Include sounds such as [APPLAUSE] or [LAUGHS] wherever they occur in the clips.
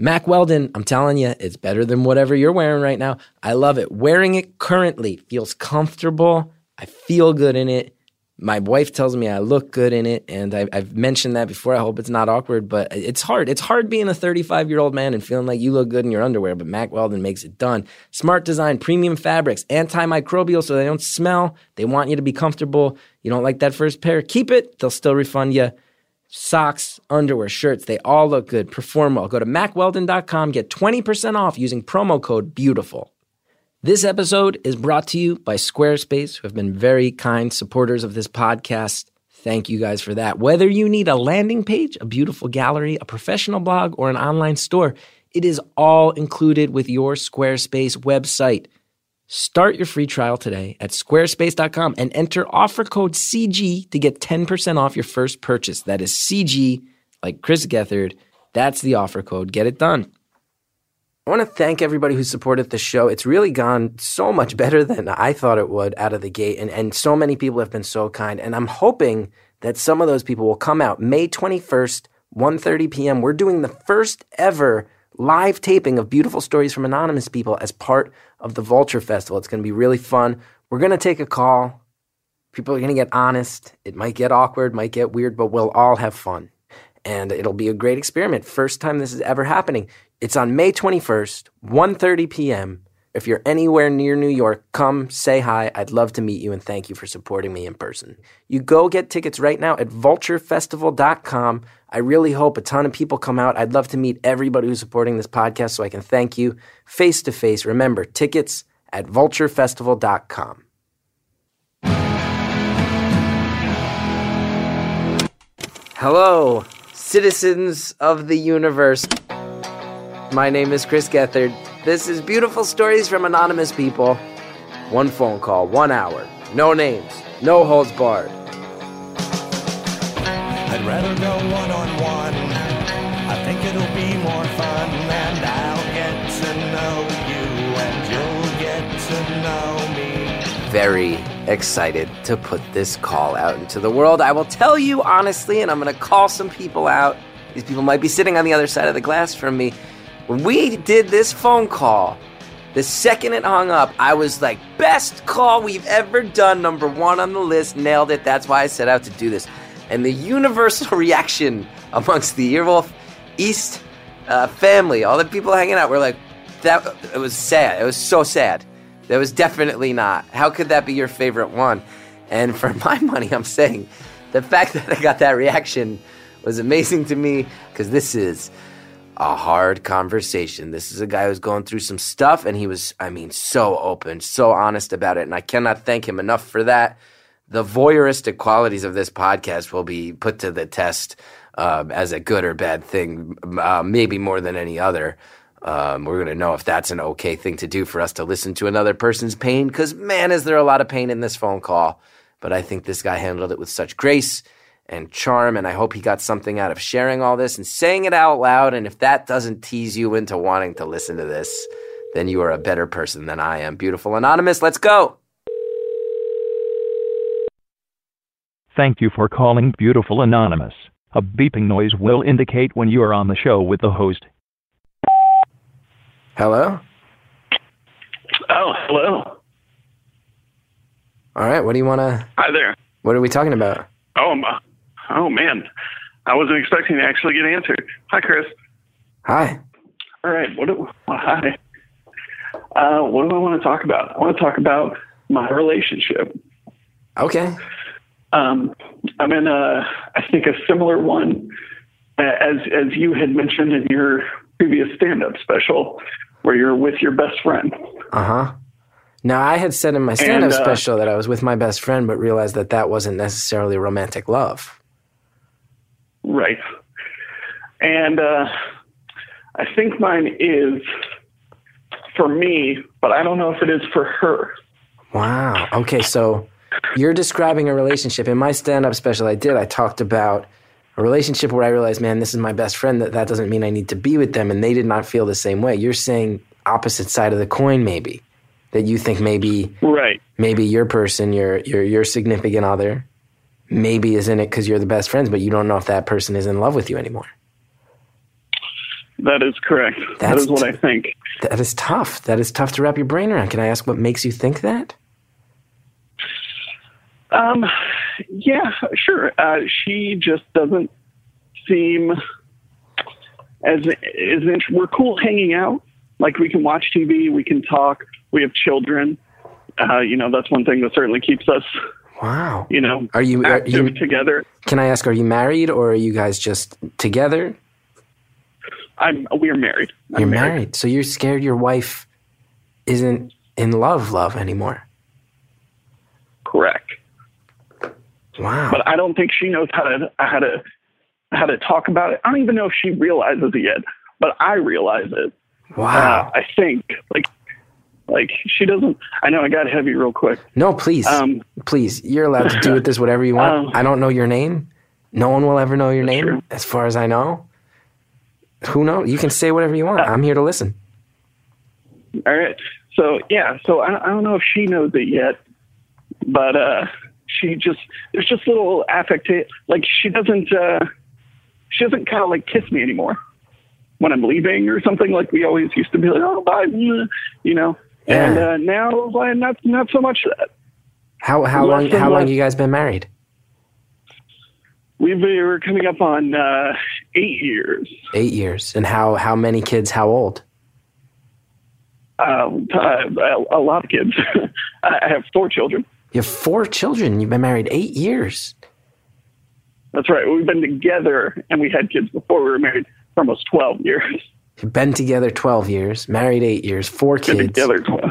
Mack Weldon, I'm telling you, it's better than whatever you're wearing right now. I love it. Wearing it currently feels comfortable. I feel good in it. My wife tells me I look good in it, and I, have mentioned that before. I hope it's not awkward, but it's hard. It's hard being a 35 year old man and feeling like you look good in your underwear, but Mack Weldon makes it done. Smart design, premium fabrics, antimicrobial so they don't smell. They want you to be comfortable. You don't like that first pair? Keep it. They'll still refund you socks, underwear, shirts, they all look good, perform well. Go to mackweldon.com, get 20% off using promo code BEAUTIFUL. This episode is brought to you by Squarespace, who have been very kind supporters of this podcast. Thank you guys for that. Whether you need a landing page, a beautiful gallery, a professional blog, or an online store, it is all included with your Squarespace website. Start your free trial today at squarespace.com and enter offer code CG to get 10% off your first purchase. That is CG, like Chris Gethard. That's the offer code. Get it done. I want to thank everybody who supported the show. It's really gone so much better than I thought it would out of the gate. And, and so many people have been so kind. And I'm hoping that some of those people will come out May 21st, 1.30 p.m. We're doing the first ever live taping of beautiful stories from anonymous people as part of the Vulture Festival. It's going to be really fun. We're going to take a call. People are going to get honest. It might get awkward, might get weird, but we'll all have fun. And it'll be a great experiment. First time this is ever happening. It's on May 21st, 1:30 p.m. If you're anywhere near New York, come say hi. I'd love to meet you and thank you for supporting me in person. You go get tickets right now at vulturefestival.com. I really hope a ton of people come out. I'd love to meet everybody who's supporting this podcast so I can thank you face to face. Remember, tickets at vulturefestival.com. Hello, citizens of the universe. My name is Chris Gethard. This is Beautiful Stories from Anonymous People. One phone call, one hour, no names, no holds barred. I'd rather go one on one. I think it'll be more fun, and I'll get to know you, and you'll get to know me. Very excited to put this call out into the world. I will tell you honestly, and I'm going to call some people out. These people might be sitting on the other side of the glass from me. When we did this phone call, the second it hung up, I was like, best call we've ever done, number one on the list, nailed it. That's why I set out to do this. And the universal [LAUGHS] reaction amongst the Earwolf East uh, family, all the people hanging out, were like, that it was sad. It was so sad. That was definitely not. How could that be your favorite one? And for [LAUGHS] my money, I'm saying the fact [LAUGHS] that I got that reaction was amazing to me because this is a hard conversation. This is a guy who's going through some stuff, and he was, I mean, so open, so honest about it. And I cannot thank him enough for that. The voyeuristic qualities of this podcast will be put to the test uh, as a good or bad thing, uh, maybe more than any other. Um, we're going to know if that's an okay thing to do for us to listen to another person's pain, because man, is there a lot of pain in this phone call. But I think this guy handled it with such grace and charm. And I hope he got something out of sharing all this and saying it out loud. And if that doesn't tease you into wanting to listen to this, then you are a better person than I am. Beautiful Anonymous, let's go. Thank you for calling Beautiful Anonymous. A beeping noise will indicate when you are on the show with the host. Hello? Oh, hello. All right, what do you want to. Hi there. What are we talking about? Oh, my, oh man, I wasn't expecting to actually get answered. Hi, Chris. Hi. All right. What? Do, hi. Uh, what do I want to talk about? I want to talk about my relationship. Okay. Um, I'm in a, I think a similar one as as you had mentioned in your previous stand-up special, where you're with your best friend. Uh huh. Now, I had said in my stand up And, uh, special that I was with my best friend, but realized that that wasn't necessarily romantic love. Right. And uh, I think mine is for me, but I don't know if it is for her. Wow. Okay, so you're describing a relationship. In my stand up special, I did, I talked about a relationship where I realized, man, this is my best friend. That, that doesn't mean I need to be with them. And they did not feel the same way. You're saying opposite side of the coin, maybe. That you think maybe Right. maybe your person, your your your significant other, maybe is in it because you're the best friends, but you don't know if that person is in love with you anymore. That is correct. that That's what I think. That is tough. That is tough to wrap your brain around. Can I ask what makes you think that? Um, yeah, sure. Uh, she just doesn't seem as as int- we're cool hanging out. Like we can watch TV, we can talk. We have children. Uh, you know, that's one thing that certainly keeps us, Wow. you know, Are you- are you- together. Can I ask, are you married or are you guys just together? I'm we're married. I'm You're married. So you're scared your wife isn't in love, love anymore. Correct. Wow. but I don't think she knows how to how to how to talk about it. I don't even know if she realizes it yet, but I realize it. wow. Uh, I think like like she doesn't. I know I got heavy real quick. no, please. um, please. You're allowed to do with this whatever you want. [LAUGHS] Um, I don't know your name. No one will ever know your name, true. as far as I know. Who knows? You can say whatever you Uh, want. I'm here to listen. All right. So yeah. So I, I don't know if she knows it yet, but uh, she just there's just little affect. Like she doesn't uh, she doesn't kind of like kiss me anymore when I'm leaving or something. Like we always used to be like, oh bye, you know. And Yeah. uh, now uh, not not so much that. How how long how long less. you guys been married? We've we're coming up on uh, eight years. Eight years. And how how many kids? How old? Um, uh, a lot of kids. [LAUGHS] I have four children. You have four children. You've been married eight years. That's right. We've been together, and we had kids before we were married for almost twelve years. [LAUGHS] Been together twelve years, married eight years, four Been kids. together twelve.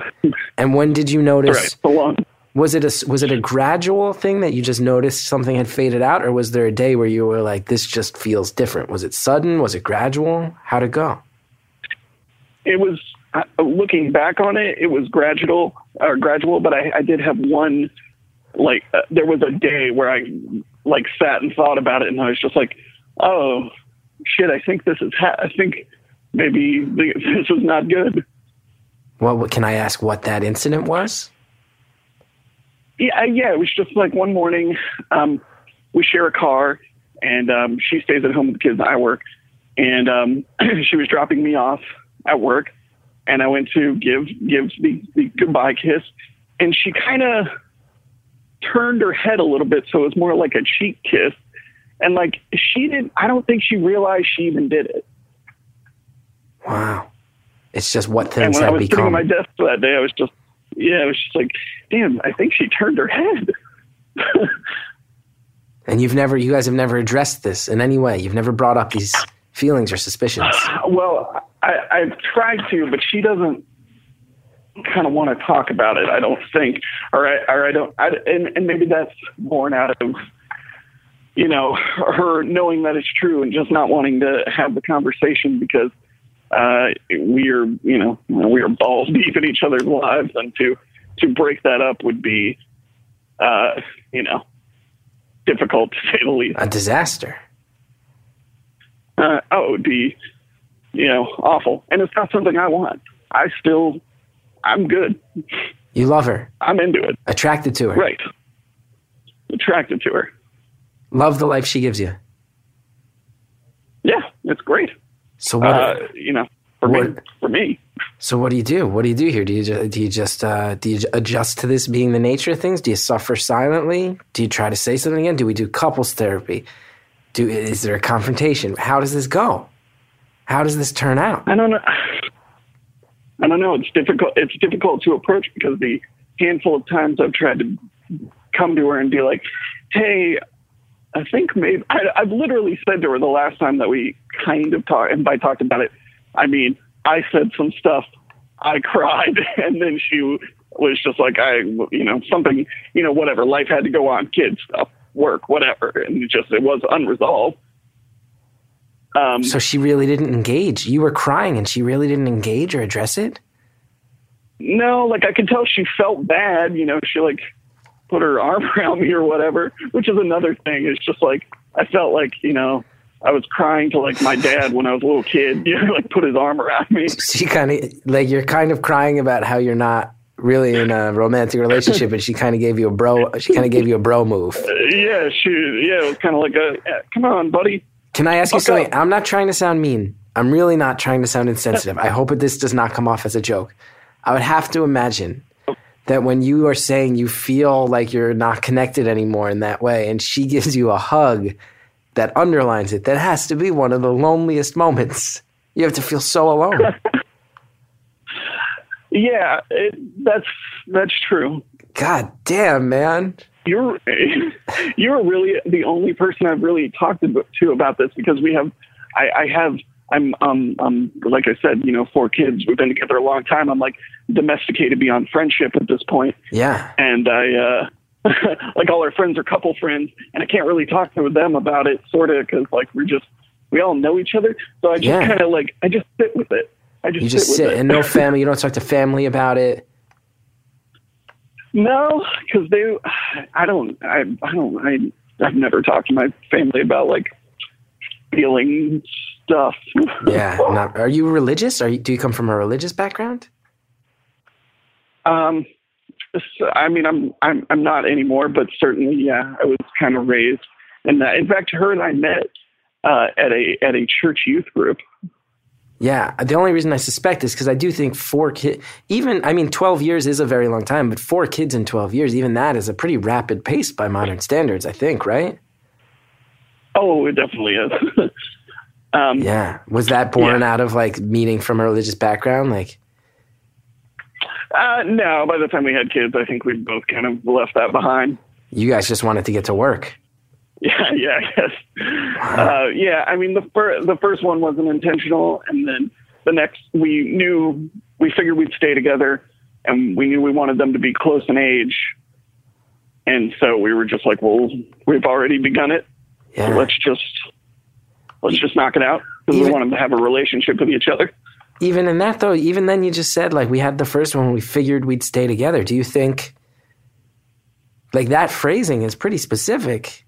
And when did you notice? right. So long. Was it a was it a gradual thing that you just noticed something had faded out, or was there a day where you were like, "This just feels different"? Was it sudden? Was it gradual? How'd it go? It was uh, looking back on it. It was gradual, or gradual. But I, I did have one. Like uh, there was a day where I like sat and thought about it, and I was just like, "Oh shit! I think this is. Ha- I think maybe this [LAUGHS] is not good." Well, what, can I ask what that incident was? Yeah, yeah. It was just like one morning. Um, we share a car, and um, she stays at home with the kids. I work, and um, [CLEARS THROAT] she was dropping me off at work, and I went to give give the, the goodbye kiss, and she kind of turned her head a little bit, so it was more like a cheek kiss, and like she didn't. I don't think she realized she even did it. Wow, it's just what things And when I have was sitting at my desk that day, I was just, yeah, I was just like, damn, I think she turned her head. [LAUGHS] and you've never, you guys have never addressed this in any way. You've never brought up these feelings or suspicions. [SIGHS] Well, I, I've tried to, but she doesn't kind of want to talk about it. I don't think, or I, or I don't, I, and, and maybe that's born out of, you know, her knowing that it's true and just not wanting to have the conversation because uh, we are, you know, we are balls deep in each other's lives, and to to break that up would be, uh, you know, difficult to say the least. A disaster. uh, oh, it would be, you know, awful. And it's not something I want. I still, I'm good. You love her, I'm into it. attracted to her, Right. Attracted to her. love the life she gives you. Yeah, it's great. So what? Uh, you know, for me, for me. So what do you do? What do you do here? Do you just, do you just uh, do you adjust to this being the nature of things? Do you suffer silently? Do you try to say something again? Do we do couples therapy? Do is there a confrontation? How does this go? How does this turn out? I don't know. I don't know. It's difficult. It's difficult to approach because the handful of times I've tried to come to her and be like, "Hey, I think maybe." I, I've literally said to her the last time that we kind of talked, and by talked about it, I mean I said some stuff. I cried, [LAUGHS] and then she was just like, "I, you know, something, you know, whatever. Life had to go on. Kids stuff, work, whatever, and it just it was unresolved." Um, So she really didn't engage. You were crying, and she really didn't engage or address it. No, like I could tell she felt bad. You know, she like put her [LAUGHS] arm around me or whatever, which is another thing. It's just like I felt like you know I was crying to like my dad when I was a little kid. [LAUGHS] You know, like put his arm around me. [LAUGHS] She kind of like you're kind of crying about how you're not really in a romantic relationship, and she kind of gave you a bro. She kind of gave you a bro move. Uh, yeah, she yeah, it was kind of like a yeah, come on, buddy. Can I ask you something? up. I'm not trying to sound mean. I'm really not trying to sound insensitive. I hope that this does not come off as a joke. I would have to imagine that when you are saying you feel like you're not connected anymore in that way, and she [LAUGHS] gives you a hug that underlines it, that has to be one of the loneliest moments. You have to feel so alone. [LAUGHS] Yeah, it, that's that's true. God damn, man. You're [LAUGHS] you're really the only person I've really talked to, about this because we have I, I have I'm um um like I said you know four kids we've been together a long time I'm like domesticated beyond friendship at this point Yeah. and I uh [LAUGHS] like all our friends are couple friends and I can't really talk to them about it sort of because like we're just we all know each other so I just Yeah. kind of like I just sit with it I just You just sit sit and no family. You don't talk to family about it. No, because they, I don't, I, I don't, I, I've never talked to my family about like feeling stuff. [LAUGHS] Yeah. Not, are you religious? Are you, do you come from a religious background? Um, so, I mean, I'm, I'm, I'm not anymore, but certainly, yeah, I was kind of raised in that. In fact, her and I met uh, at a at a church youth group. Yeah, the only reason I suspect is because I do think four kids, even, I mean, 12 years is a very long time, but four kids in 12 years, even that is a pretty rapid pace by modern standards, I think, right? Oh, it definitely is. [LAUGHS] um, Yeah. Was that born Yeah. out of like meeting from a religious background? Like, uh, no, by the time we had kids, I think we both kind of left that behind. you guys just wanted to get to work. [LAUGHS] Yeah, yeah, yes. Uh, yeah, I mean the fir- the first one wasn't intentional, and then the next we knew we figured we'd stay together, and we knew we wanted them to be close in age, and so we were just like, well, we've already begun it. Yeah. Let's just let's just knock it out because we want them to have a relationship with each other. Even in that though, even then you just said like we had the first one, we figured we'd stay together. Do you think like that phrasing is pretty specific?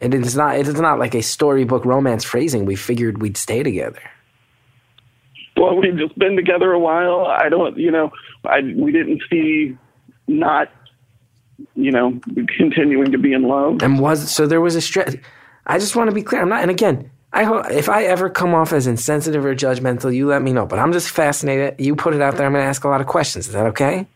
And it's not it is not like a storybook romance phrasing. We figured we'd stay together. Well, we've just been together a while. I don't, you know, I we didn't see not, you know, continuing to be in love. And was so there was a stress. I just want to be clear. I'm not. And again, I hope if I ever come off as insensitive or judgmental, you let me know. But I'm just fascinated. You put it out there. I'm going to ask a lot of questions. Is that okay?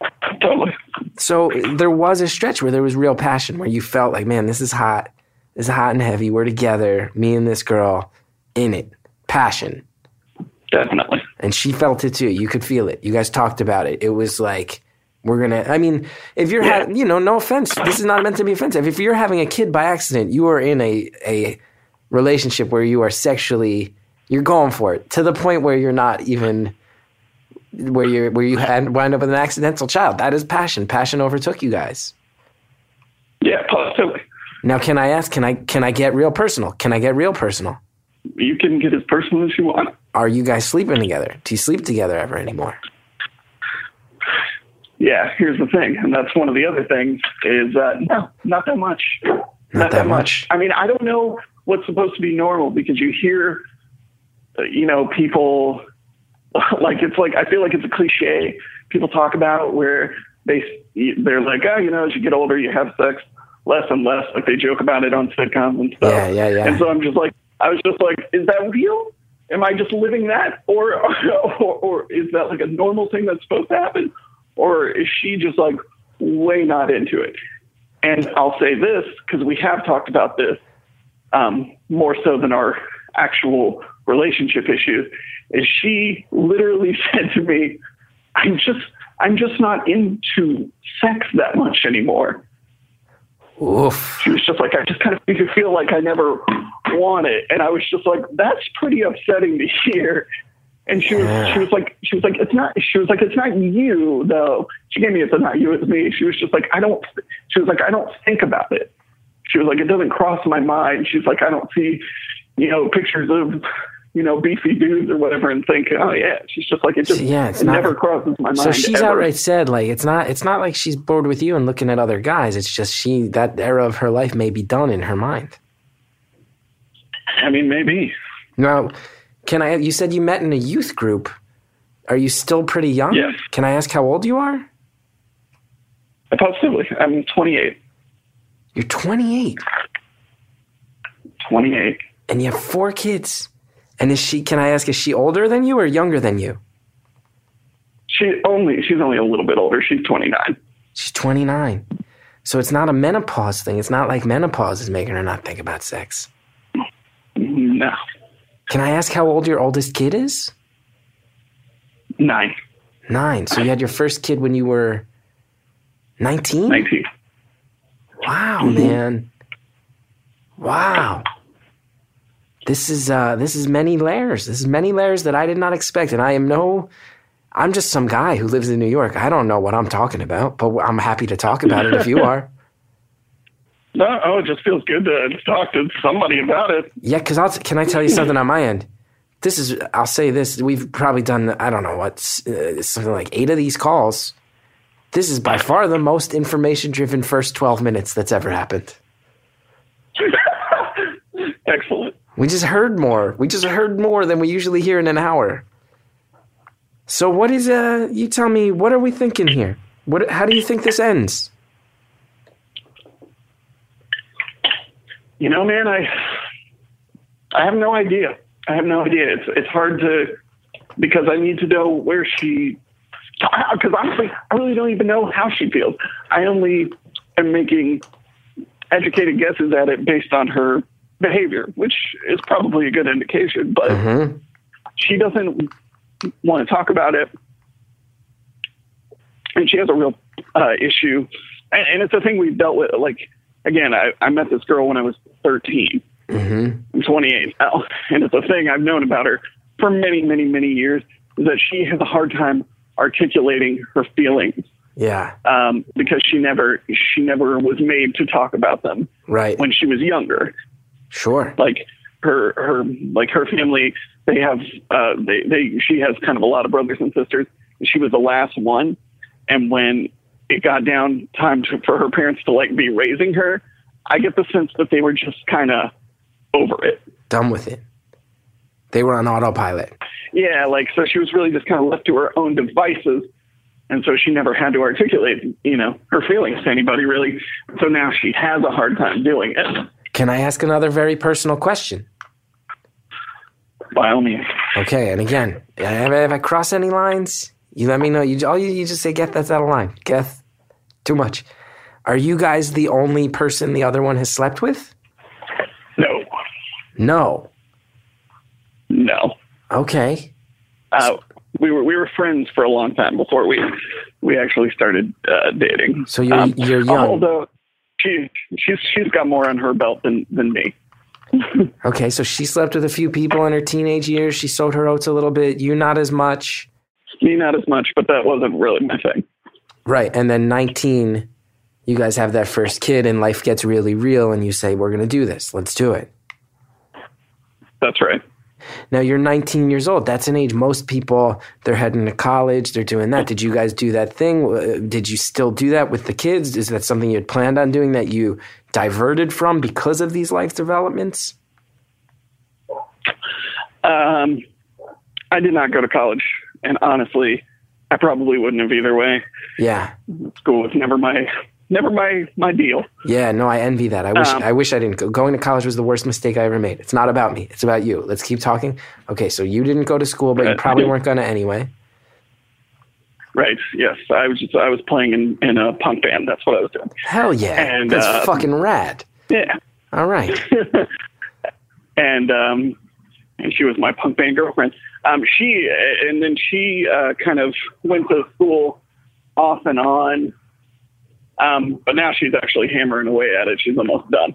[LAUGHS] Totally. So there was a stretch where there was real passion, where you felt like, man, this is hot. This is hot and heavy. We're together, me and this girl, in it. Passion. Definitely. And she felt it too. You could feel it. You guys talked about it. It was like, we're gonna. I mean, if you're, Yeah. ha- you know, no offense. This is not meant to be offensive. If you're having a kid by accident, you are in a a relationship where you are sexually, you're going for it to the point where you're not even where you're where you had wind up with an accidental child. That is passion. Passion overtook you guys. Yeah, positively. Now, can I ask? Can I can I get real personal? Can I get real personal? You can get as personal as you want. Are you guys sleeping together? Do you sleep together ever anymore? Yeah, here's the thing, and that's one of the other things is uh, no, not that much. Not, that much. I mean, I don't know what's supposed to be normal because you hear, uh, you know, people [LAUGHS] like it's like I feel like it's a cliche people talk about where they they're like, oh, you know, as you get older, you have sex less and less. Like they joke about it on sitcoms and stuff. Yeah, yeah, yeah. And so I'm just like, I was just like, is that real? Am I just living that, or [LAUGHS] or, or is that like a normal thing that's supposed to happen, or is she just like way not into it? And I'll say this because we have talked about this um, more so than our actual relationship issues. Is she literally [LAUGHS] said to me, "I'm just, I'm just not into sex that much anymore." Oof. she was just like, I just kind of make you feel like I never want it. And I was just like, that's pretty upsetting to hear. And she was, Yeah. she was like, she was like, it's not, she was like, it's not you though. She gave me it's not you, it's me. She was just like, I don't, she was like, I don't think about it. She was like, it doesn't cross my mind. She's like, I don't see, you know, pictures of, you know, beefy dudes or whatever and think, oh yeah. She's just like, it just, Yeah, it's it not- never crosses my mind. So she's ever. outright said like it's not it's not like she's bored with you and looking at other guys. It's just she that era of her life may be done in her mind. I mean, maybe. Now, can I? You said you met in a youth group. Are you still pretty young? Yes. Can I ask how old you are? Possibly. I'm 28. You're 28 28. and you have four kids, And is she? Can I ask? Is she older than you or younger than you? She only she's only a little bit older. She's 29. She's 29. So it's not a menopause thing. It's not like menopause is making her not think about sex. No, Can I ask how old your oldest kid is? nine, Nine. So you had your first kid when you were 19? 19. Wow, man. Wow. This is uh this is many layers. This is many layers that I did not expect. And I am no I'm just some guy who lives in New York. I don't know what I'm talking about, but I'm happy to talk about it if you are. [LAUGHS] No, oh, it just feels good to talk to somebody about it. Yeah, because I'll can I tell you something on my end? This is I'll say this. We've probably done I don't know what uh, something like eight of these calls. This is by far the most information driven first twelve minutes that's ever happened. [LAUGHS] Excellent. We just heard more. We just heard more than we usually hear in an hour. So what is uh? You tell me. What are we thinking here? What? How do you think this ends? You know, man, I I have no idea. I have no idea. It's it's hard to because I need to know where she. [LAUGHS] Because honestly, I really don't even know how she feels. I only am making educated guesses at it based on her behavior, which is probably a good indication. But Mhm. she doesn't want to talk about it, and she has a real uh, issue, and, and it's a thing we've dealt with. Like again, I, I met this girl when I was 13. Mhm. I'm 28 now, and it's a thing I've known about her for many, many, many years. Is that she has a hard time articulating her feelings Yeah. um, because she never she never was made to talk about them Right. when she was younger Sure. like her her like her family they have uh they they she has kind of a lot of brothers and sisters she was the last one and when it got down time to, for her parents to like be raising her i get the sense that they were just kind of over it Done with it. They were on autopilot. yeah like so she was really just kind of left to her own devices and so she never had to articulate you know her feelings to anybody really so now she has a hard time doing it Can I ask another very personal question? by all means Okay, and again, if I, cross any lines, you let me know. You all you, you just say, "Geth, that's out of line." Geth, too much. Are you guys the only person the other one has slept with? no No. No Okay. uh, we were we were friends for a long time before we we actually started uh, dating. So you're- you're young. Although she she's she's got more on her belt than than me. [LAUGHS] Okay, so she slept with a few people in her teenage years. She sowed her oats a little bit. You not as much. Me not as much, but that wasn't really my thing. Right. And then 19, you guys have that first kid and life gets really real and you say, we're going to do this. Let's do it. That's right. Now you're 19 years old. That's an age most people, they're heading to college, they're doing that. Did you guys do that thing? Uh, Did you still do that with the kids? Is that something you had planned on doing that you diverted from because of these life developments? Um, I did not go to college, and honestly, I probably wouldn't have either way. Yeah. School was never my never my my deal. Yeah, no, I envy that. I wish Um, I wish I didn't go. Going to college was the worst mistake I ever made. It's not about me. It's about you. Let's keep talking. Okay, so you didn't go to school, but you probably weren't going to anyway. Right? Yes, I was just I was playing in in a punk band. That's what I was doing. Hell yeah. And, That's uh, fucking rad. Yeah. All right. [LAUGHS] and um, and she was my punk band girlfriend. Um, she and then she uh, kind of went to school off and on, um, but now she's actually hammering away at it. She's almost done.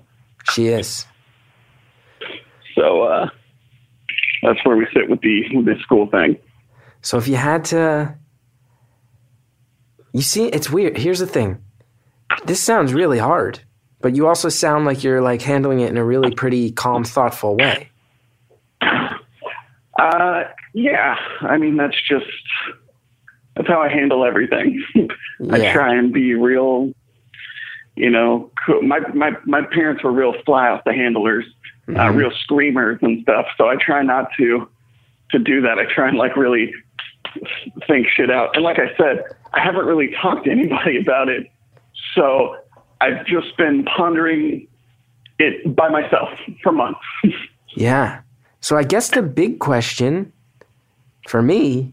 She is. So uh, that's where we sit with the with the school thing. So if you had to, you see, it's weird. Here's the thing. This sounds really hard, but you also sound like you're like handling it in a really pretty calm, thoughtful way. Uh, yeah, I mean that's just that's how I handle everything. [LAUGHS] I Yeah. try and be real. You know, my my my parents were real fly off the handlers, uh, Mm-hmm. real screamers and stuff. So I try not to to do that. I try and like really think shit out. And like I said, I haven't really talked to anybody about it. So I've just been pondering it by myself for months. [LAUGHS] Yeah. So I guess the big question for me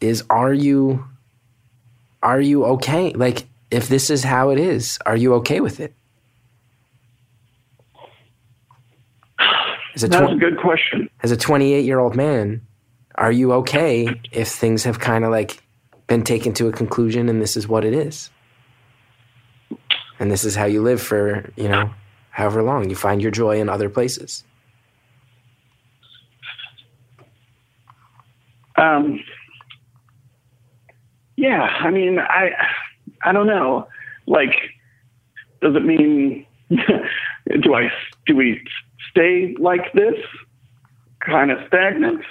is are you are you okay? Like if this is how it is, are you okay with it? As a, That's a tw- good question. as a 28 year old man, are you okay if things have kind of like been taken to a conclusion and this is what it is? And this is how you live for, you know, however long. You find your joy in other places. Um, yeah, I mean, I, I don't know. Like, does it mean [LAUGHS] do I do we stay like this, kind of stagnant?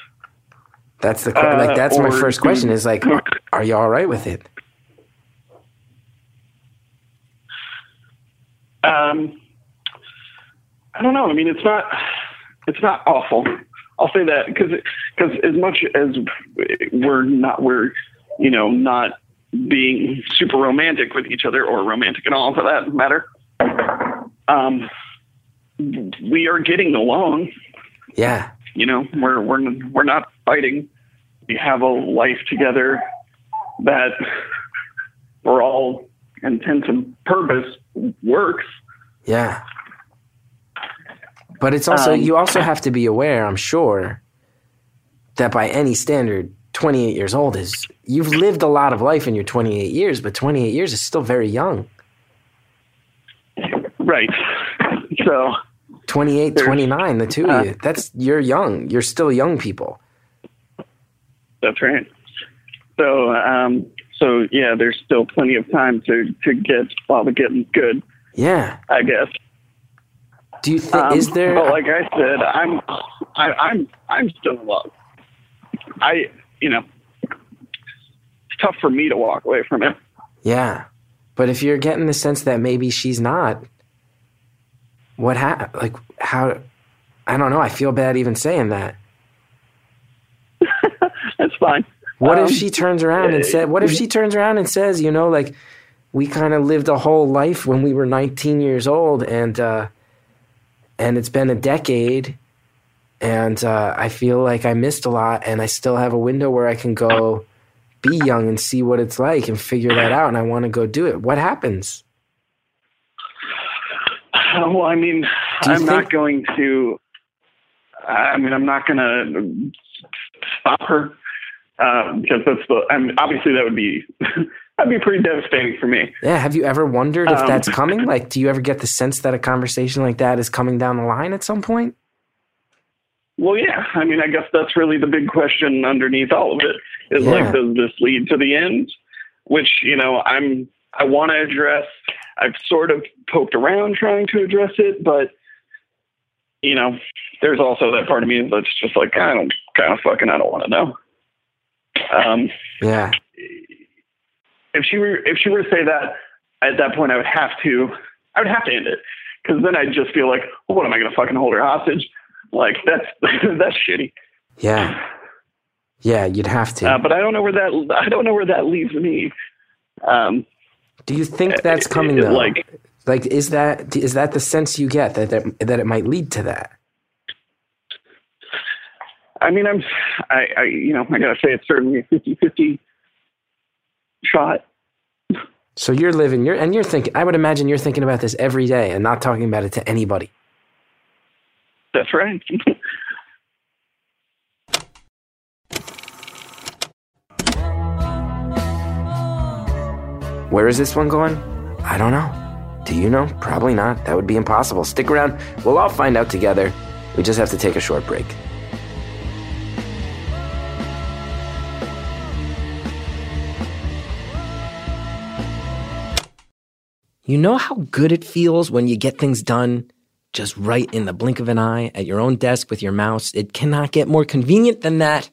That's the Uh, like that's my first question is like are, [LAUGHS] are you all right with it? Um, I don't know. I mean, it's not it's not awful. I'll say that because because as much as we're not we're you know not being super romantic with each other or romantic at all for that matter. Um, we are getting along. Yeah. You know, we're we're we're not fighting. We have a life together that, for all intents and purpose, works. Yeah. But it's also Um, you also have to be aware, I'm sure, that by any standard, 28 years old is you've lived a lot of life in your 28 years, but 28 years is still very young. Right. So 28, 29, the two uh, of you. That's you're young. You're still young people. that's right. So um, so yeah, there's still plenty of time to to get while the getting's good. Yeah. I guess. Do you think Um, is there But like I said, I'm I, I'm I'm still in love. I you know it's tough for me to walk away from it. Yeah. But if you're getting the sense that maybe she's not, what ha- like how I don't know, I feel bad even saying that. [LAUGHS] That's fine. What Um, if she turns around and said, what if she turns around and says, you know, like we kind of lived a whole life when we were 19 years old and, uh, and it's been a decade and, uh, I feel like I missed a lot and I still have a window where I can go be young and see what it's like and figure that out. And I want to go do it. What happens? Well, I mean, I'm think- not going to. I mean, I'm not going to stop her uh, because that's the. I mean, obviously, that would be [LAUGHS] that'd be pretty devastating for me. Yeah. Have you ever wondered if Um, that's [LAUGHS] coming? Like, do you ever get the sense that a conversation like that is coming down the line at some point? Well, yeah. I mean, I guess that's really the big question underneath all of it is Yeah. like, does this lead to the end? Which you know, I'm I want to address. I've sort of poked around trying to address it, but you know, there's also that part of me that's just like, I don't kind of fucking, I don't want to know. Um, Yeah. if she were if she were to say that at that point I would have to I would have to end it because then I'd just feel like well, what am I going to fucking hold her hostage like that's [LAUGHS] that's shitty Yeah. Yeah. You'd have to. uh, but I don't know where that I don't know where that leaves me um Do you think that's it- coming it- though? like Like, is that is that the sense you get that that, that it might lead to that? I mean I'm I, I you know I gotta say it's certainly a 50-50 shot So you're living, you're and you're thinking. I would imagine you're thinking about this every day and not talking about it to anybody. That's right Where is this one going? I don't know. Do you know? Probably not. That would be impossible. Stick around. We'll all find out together. We just have to take a short break. You know how good it feels when you get things done just right in the blink of an eye at your own desk with your mouse? It cannot get more convenient than that.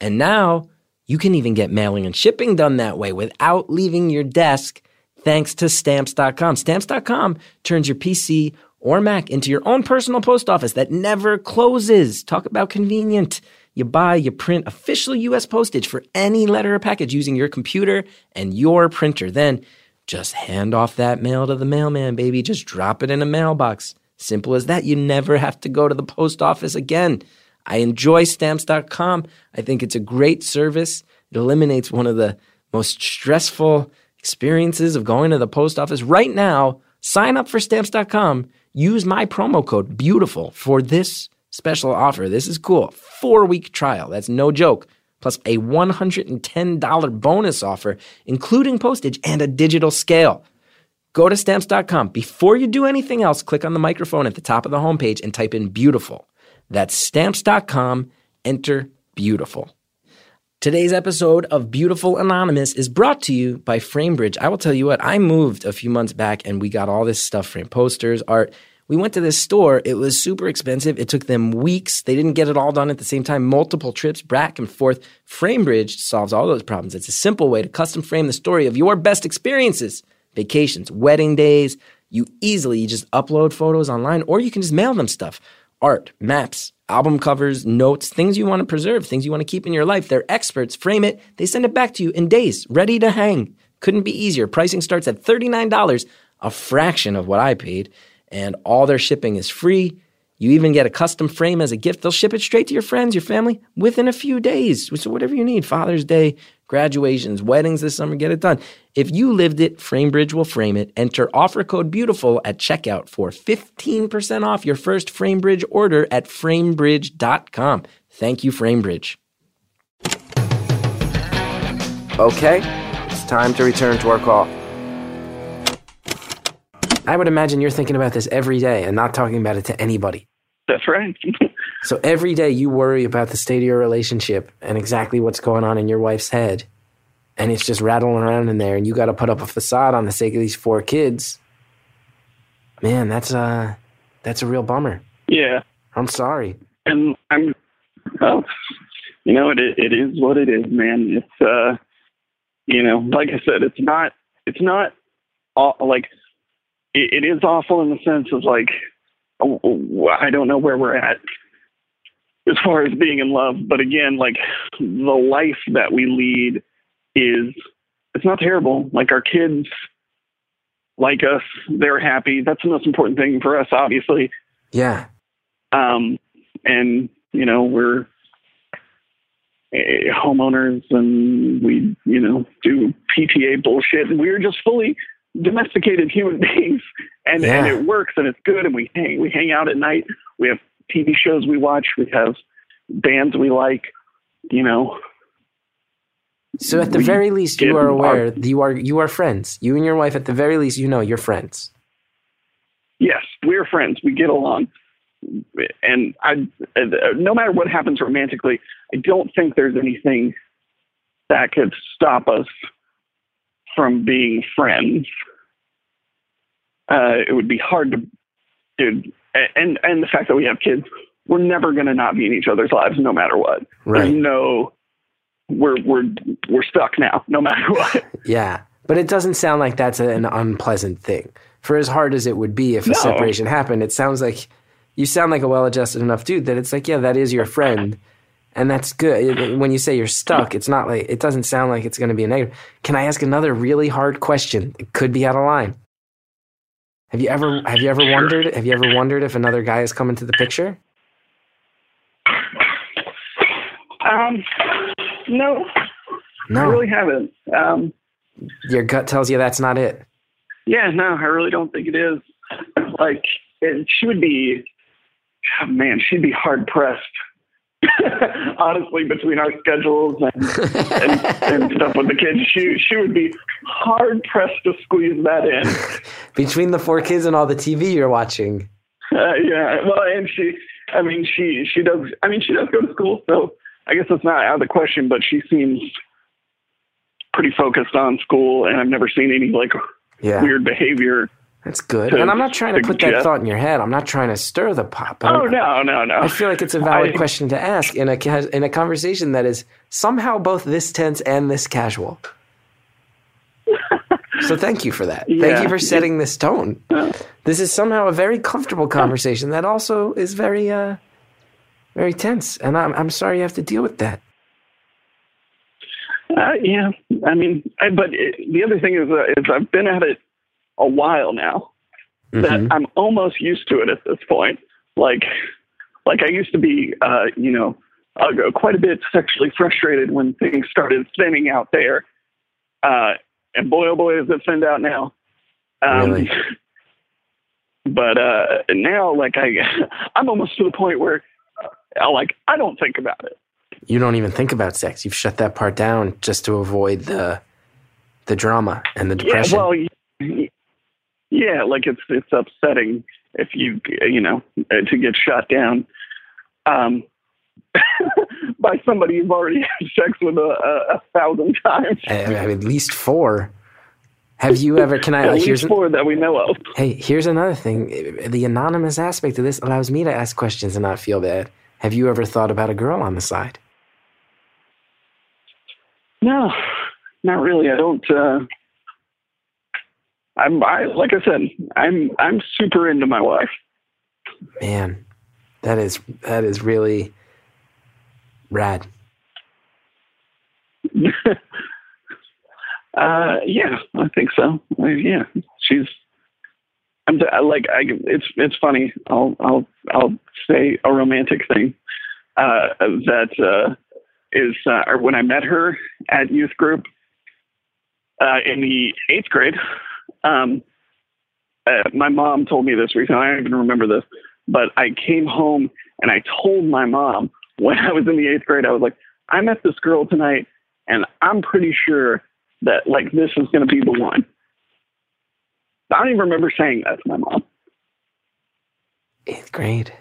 And now you can even get mailing and shipping done that way without leaving your desk thanks to stamps.com. Stamps.com turns your PC or Mac into your own personal post office that never closes. Talk about convenient. You buy, you print official US postage for any letter or package using your computer and your printer. Then just hand off that mail to the mailman, baby. Just drop it in a mailbox. Simple as that. You never have to go to the post office again. I enjoy stamps.com. I think it's a great service. It eliminates one of the most stressful experiences of going to the post office. Right now, sign up for stamps.com. Use my promo code BEAUTIFUL for this special offer. This is cool. Four week trial. That's no joke. Plus a $110 bonus offer, including postage and a digital scale. Go to stamps.com. Before you do anything else, click on the microphone at the top of the homepage and type in beautiful. That's stamps.com. Enter beautiful. Today's episode of Beautiful Anonymous is brought to you by Framebridge. I will tell you what, I moved a few months back and we got all this stuff framed posters, art. We went to this store. It was super expensive. It took them weeks. They didn't get it all done at the same time. Multiple trips back and forth. Framebridge solves all those problems. It's a simple way to custom frame the story of your best experiences, vacations, wedding days. You easily just upload photos online or you can just mail them stuff art, maps, album covers, notes, things you want to preserve, things you want to keep in your life. They're experts, frame it, they send it back to you in days, ready to hang. Couldn't be easier. Pricing starts at $39, a fraction of what I paid, and all their shipping is free. You even get a custom frame as a gift. They'll ship it straight to your friends, your family within a few days. So, whatever you need Father's Day, graduations, weddings this summer, get it done. If you lived it, Framebridge will frame it. Enter offer code BEAUTIFUL at checkout for 15% off your first Framebridge order at framebridge.com. Thank you, Framebridge. Okay, it's time to return to our call. I would imagine you're thinking about this every day and not talking about it to anybody. That's right. [LAUGHS] So every day you worry about the state of your relationship and exactly what's going on in your wife's head. And it's just rattling around in there and you got to put up a facade on the sake of these four kids. Man, that's uh that's a real bummer. yeah. I'm sorry. and I'm, well, you know, it it is what it is, man. It's uh, you know, like I said, it's not, it's not, aw- like, it, it is awful in the sense of like, I don't know where we're at as far as being in love, but again, like the life that we lead is, it's not terrible. Like our kids like us, they're happy. That's the most important thing for us, obviously. Yeah. um, and you know we're eh, homeowners and we you know do PTA bullshit. And we're just fully domesticated human [LAUGHS] beings. And, and it works and it's good and we hang we hang out at night. We have TV shows we watch we have bands we like you know So at the very least you are our- aware you are you are friends. You and your wife at the very least you know you're friends. yes we're friends we get along and I no matter what happens romantically I don't think there's anything that could stop us from being friends. Uh, it would be hard to, dude, and and the fact that we have kids, we're never going to not be in each other's lives, no matter what. Right. There's no, we're we're we're stuck now, no matter [LAUGHS] what. Yeah. But it doesn't sound like that's an unpleasant thing. For as hard as it would be if a No. separation happened, it sounds like you sound like a well adjusted enough dude that it's like, yeah, that is your friend. And that's good. When you say you're stuck, it's not like, it doesn't sound like it's going to be a negative. Can I ask another really hard question? It could be out of line. Have you ever, have you ever Sure. wondered, have you ever wondered if another guy has come into the picture? Um, no, I really haven't. Um, Your gut tells you that's not it. Yeah, no, I really don't think it is. Like, it, she would be, oh, man, she'd be hard pressed. [LAUGHS] Honestly, between our schedules and, and, and stuff with the kids, she she would be hard pressed to squeeze that in. [LAUGHS] Between the four kids and all the TV you're watching. Uh, yeah, well, and she, I mean, she she does. I mean, she does go to school, so I guess that's not out of the question. But she seems pretty focused on school, and I've never seen any like Yeah. weird behavior. That's good. And I'm not trying to put that thought in your head. I'm not trying to stir the pot. Oh no, no, no! I feel like it's a valid I- question to ask in a in a conversation that is somehow both this tense and this casual. [LAUGHS] so thank you for that. Thank you for setting this tone. This is somehow a very comfortable conversation that also is very uh very tense. And I'm I'm sorry you have to deal with that. Uh, yeah, I mean, I, but it, the other thing is, uh, is I've been at it a while now, that I'm almost used to it at this point. Like, like I used to be, uh, you know, uh, quite a bit sexually frustrated when things started thinning out there. Uh, and boy, oh boy, is it thinned out now. Um, Really? [LAUGHS] But uh, now, like I, [LAUGHS] I'm almost to the point where, uh, like, I don't think about it. You don't even think about sex. You've shut that part down just to avoid the the drama and the depression. Yeah, well, yeah, like it's it's upsetting if you you know uh, to get shot down um, [LAUGHS] by somebody you've already [LAUGHS] had sex with a, a, a thousand times. I- I mean, at least four. Have you ever? Can I? [LAUGHS] At here's least an- four that we know of. Hey, here's another thing. The anonymous aspect of this allows me to ask questions and not feel bad. Have you ever thought about a girl on the side? No, not really. I don't. Uh, I'm I like I said, I'm I'm super into my wife. Man, that is that is really rad. [LAUGHS] Uh, yeah, I think so. Uh, yeah, she's. I'm t- I like. I. It's it's funny. I'll I'll I'll say a romantic thing. Uh, that uh, is uh, when I met her at youth group uh, in the eighth grade. Um, uh, my mom told me this recently. I don't even remember this, but I came home and I told my mom when I was in the eighth grade. I was like, I met this girl tonight, and I'm pretty sure that like this is going to be the one. I don't even remember saying that to my mom. Eighth grade.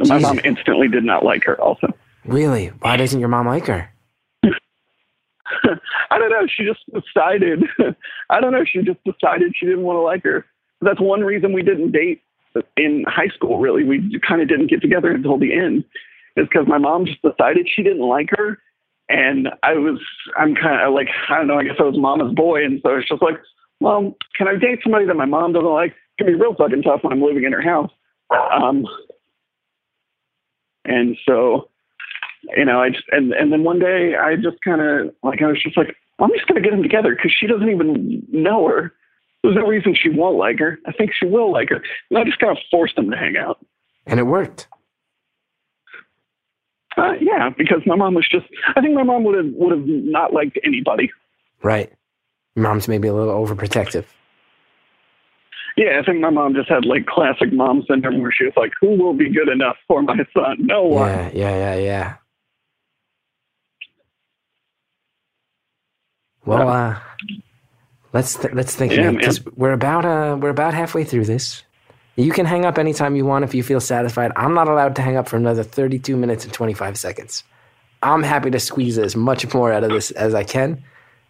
My mom instantly did not like her. Also, Really? Why doesn't your mom like her? [LAUGHS] I don't know. She just decided. [LAUGHS] I don't know. She just decided she didn't want to like her. That's one reason we didn't date in high school. Really, we kind of didn't get together until the end. Is because my mom just decided she didn't like her, and I was. I'm kind of like I don't know. I guess I was mama's boy, and so it's just like, well, can I date somebody that my mom doesn't like? It can be real fucking tough when I'm living in her house. Um, and so you know, I just and and then one day I just kind of like I was just like, well, I'm just gonna get them together because she doesn't even know her. There's no reason she won't like her. I think she will like her, and I just kind of forced them to hang out. And it worked. Uh, yeah, because my mom was just. I think my mom would have would have not liked anybody. Right. Mom's maybe a little overprotective. Yeah, I think my mom just had like classic mom syndrome where she was like, "Who will be good enough for my son? No one." Yeah, yeah, yeah, yeah. Well, uh, let's th- let's think Yeah, because we're about uh we're about halfway through this. You can hang up anytime you want if you feel satisfied. I'm not allowed to hang up for another 32 minutes and 25 seconds. I'm happy to squeeze as much more out of this as I can.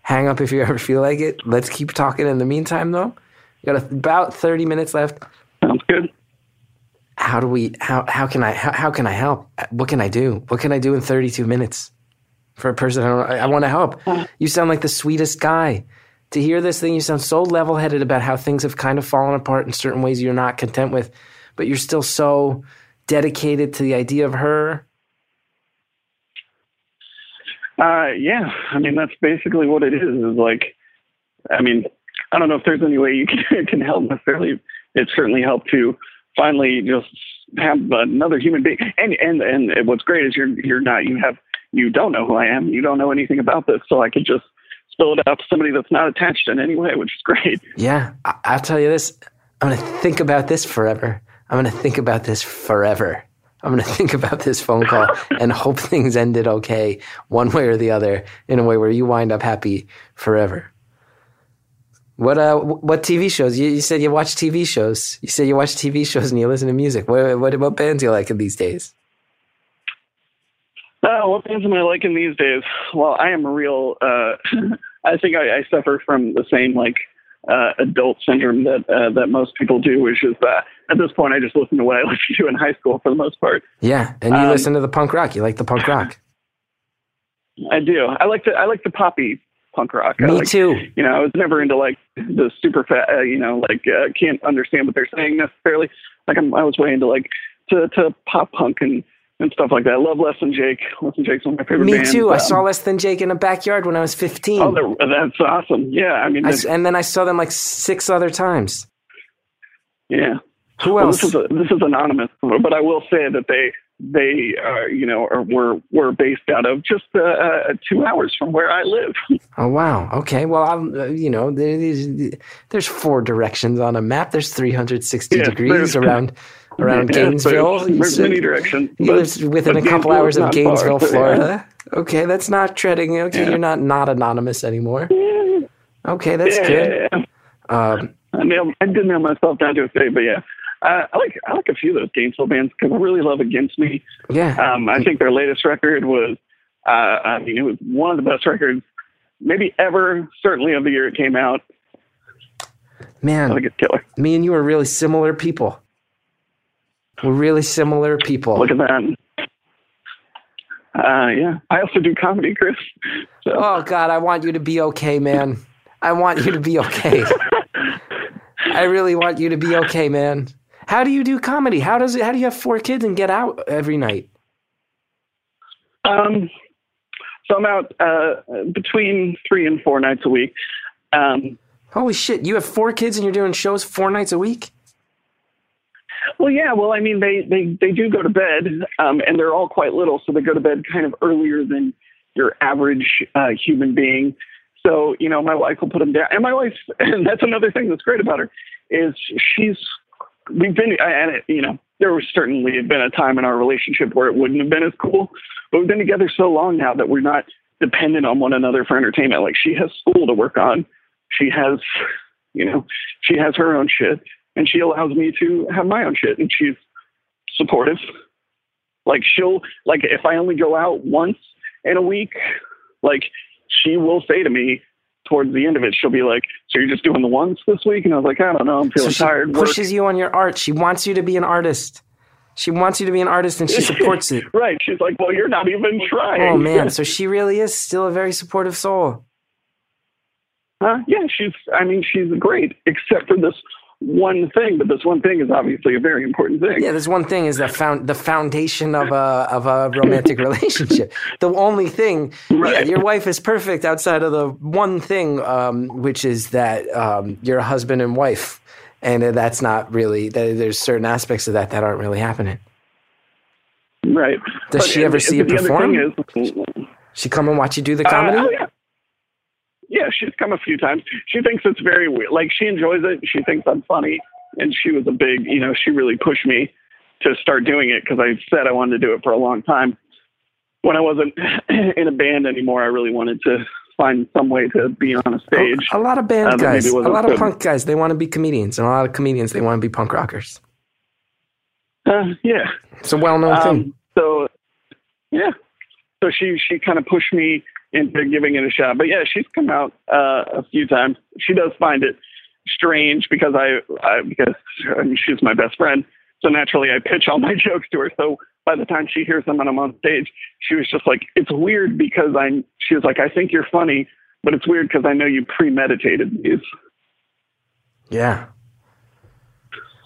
Hang up if you [LAUGHS] ever feel like it. Let's keep talking in the meantime, though. We got about 30 minutes left. Sounds good. How do we? How how can I? How, how can I help? What can I do? What can I do in 32 minutes for a person? I, I, I want to help. You sound like the sweetest guy. To hear this thing, you sound so level-headed about how things have kind of fallen apart in certain ways you're not content with, but you're still so dedicated to the idea of her. Uh, yeah, I mean that's basically what it is. Is like, I mean, I don't know if there's any way you [LAUGHS] can, can help necessarily. It certainly helped to finally just have another human being. And and and what's great is you're you're not you have you don't know who I am. You don't know anything about this, so I could just spill it out to somebody that's not attached in any way, which is great. Yeah, I, I'll tell you this. I'm going to think about this forever. I'm going to think about this forever. I'm going [LAUGHS] to think about this phone call and hope [LAUGHS] things ended okay, one way or the other, in a way where you wind up happy forever. What uh, what TV shows? You, you said you watch TV shows. You said you watch TV shows and you listen to music. What what, what bands you like these days? Uh, what bands am I liking these days? Well, I am a real. Uh, [LAUGHS] I think I, I suffer from the same like uh, adult syndrome that uh, that most people do, which is that at this point I just listen to what I [LAUGHS] listened to in high school for the most part. Yeah, and you Um, listen to the punk rock. You like the punk rock. [LAUGHS] I do. I like the I like the poppy punk rock. Me like, too. You know, I was never into like the super fat. Uh, you know, like uh, can't understand what they're saying necessarily. Like I'm, I was way into like to to pop punk and and stuff like that. I love Less Than Jake. Less Than Jake's one of my favorite Me bands. too. I Um, saw Less Than Jake in a backyard when I was 15. Oh, that's awesome. Yeah, I mean, I and then I saw them like six other times. yeah. Who Well, else? this is a, this is anonymous, but I will say that they they uh, you know are, were were based out of just uh, uh, two hours from where I live. [LAUGHS] oh wow. Okay. Well, I'm. Uh, you know, there is, there's four directions on a map. There's 360 Yeah, degrees there's- around [LAUGHS] around Yeah, Gainesville. There's, there's So- many directions. He but- lives within a couple hours of Gainesville, far, so, Florida. Okay, that's not treading. Okay, Yeah. you're not not anonymous anymore. Yeah, Okay, that's yeah, good. yeah, yeah. Um, I nailed, I did nail myself down to a state, but yeah, uh, I like I like a few of those Gainesville bands because I really love Against Me. yeah. Um, I think their latest record was, uh, I mean, it was one of the best records, maybe ever. Certainly of the year it came out. Man, I Man, think it's killer. me and you are really similar people. We're really similar people. Look at that. Uh, yeah, I also do comedy, Chris. So. Oh God, I want you to be okay, man. I want you to be okay. [LAUGHS] I really want you to be okay, man. How do you do comedy? How does it? How do you have four kids and get out every night? Um, so I'm out uh, between three and four nights a week. Um, Holy shit! You have four kids and you're doing shows four nights a week. Well, yeah. Well, I mean, they they they do go to bed, um, and they're all quite little, so they go to bed kind of earlier than your average uh, human being. So you know, my wife will put them down, and my wife, [CLEARS THROAT] and that's another thing that's great about her is she's we've been and it, you know there was certainly been a time in our relationship where it wouldn't have been as cool, but we've been together so long now that we're not dependent on one another for entertainment. Like she has school to work on, she has you know she has her own shit, and she allows me to have my own shit, and she's supportive. Like she'll like if I only go out once in a week, like she will say to me towards the end of it, she'll be like, "So you're just doing the ones this week?" And I was like, "I don't know, I'm So feeling she tired." Work. pushes you on your art. She wants you to be an artist. She wants you to be an artist, and she [LAUGHS] supports it. right? She's like, "Well, you're not even trying." Oh man, [LAUGHS] so she really is still a very supportive soul. Huh? Yeah, she's. I mean, she's great, except for this one thing. But this one thing is obviously a very important thing. Yeah, this one thing is the found the foundation of a of a romantic [LAUGHS] relationship. The only thing, yeah, your wife is perfect outside of the one thing, um, which is that um, you're a husband and wife, and that's not really. There's certain aspects of that that aren't really happening. Right. Does she ever see you perform? Is, She come and watch you do the Uh, comedy. oh, yeah. She's come a few times. She thinks it's very weird. Like she enjoys it. She thinks I'm funny, and she was a big, you know, she really pushed me to start doing it because I said I wanted to do it for a long time. When I wasn't [CLEARS THROAT] in a band anymore, I really wanted to find some way to be on a stage. A lot of band Uh, guys, a lot of punk guys, they want to be comedians, and a lot of comedians they want to be punk rockers. Uh, yeah. It's a well known thing. Um, so yeah, so she she kind of pushed me into giving it a shot. But yeah, she's come out uh, a few times. She does find it strange because I, I because I mean, she's my best friend. So naturally, I pitch all my [LAUGHS] jokes to her. So by the time she hears them when I'm on stage, she was just like, "It's weird because I'm." She was like, "I think you're funny, but it's weird because I know you premeditated these." Yeah.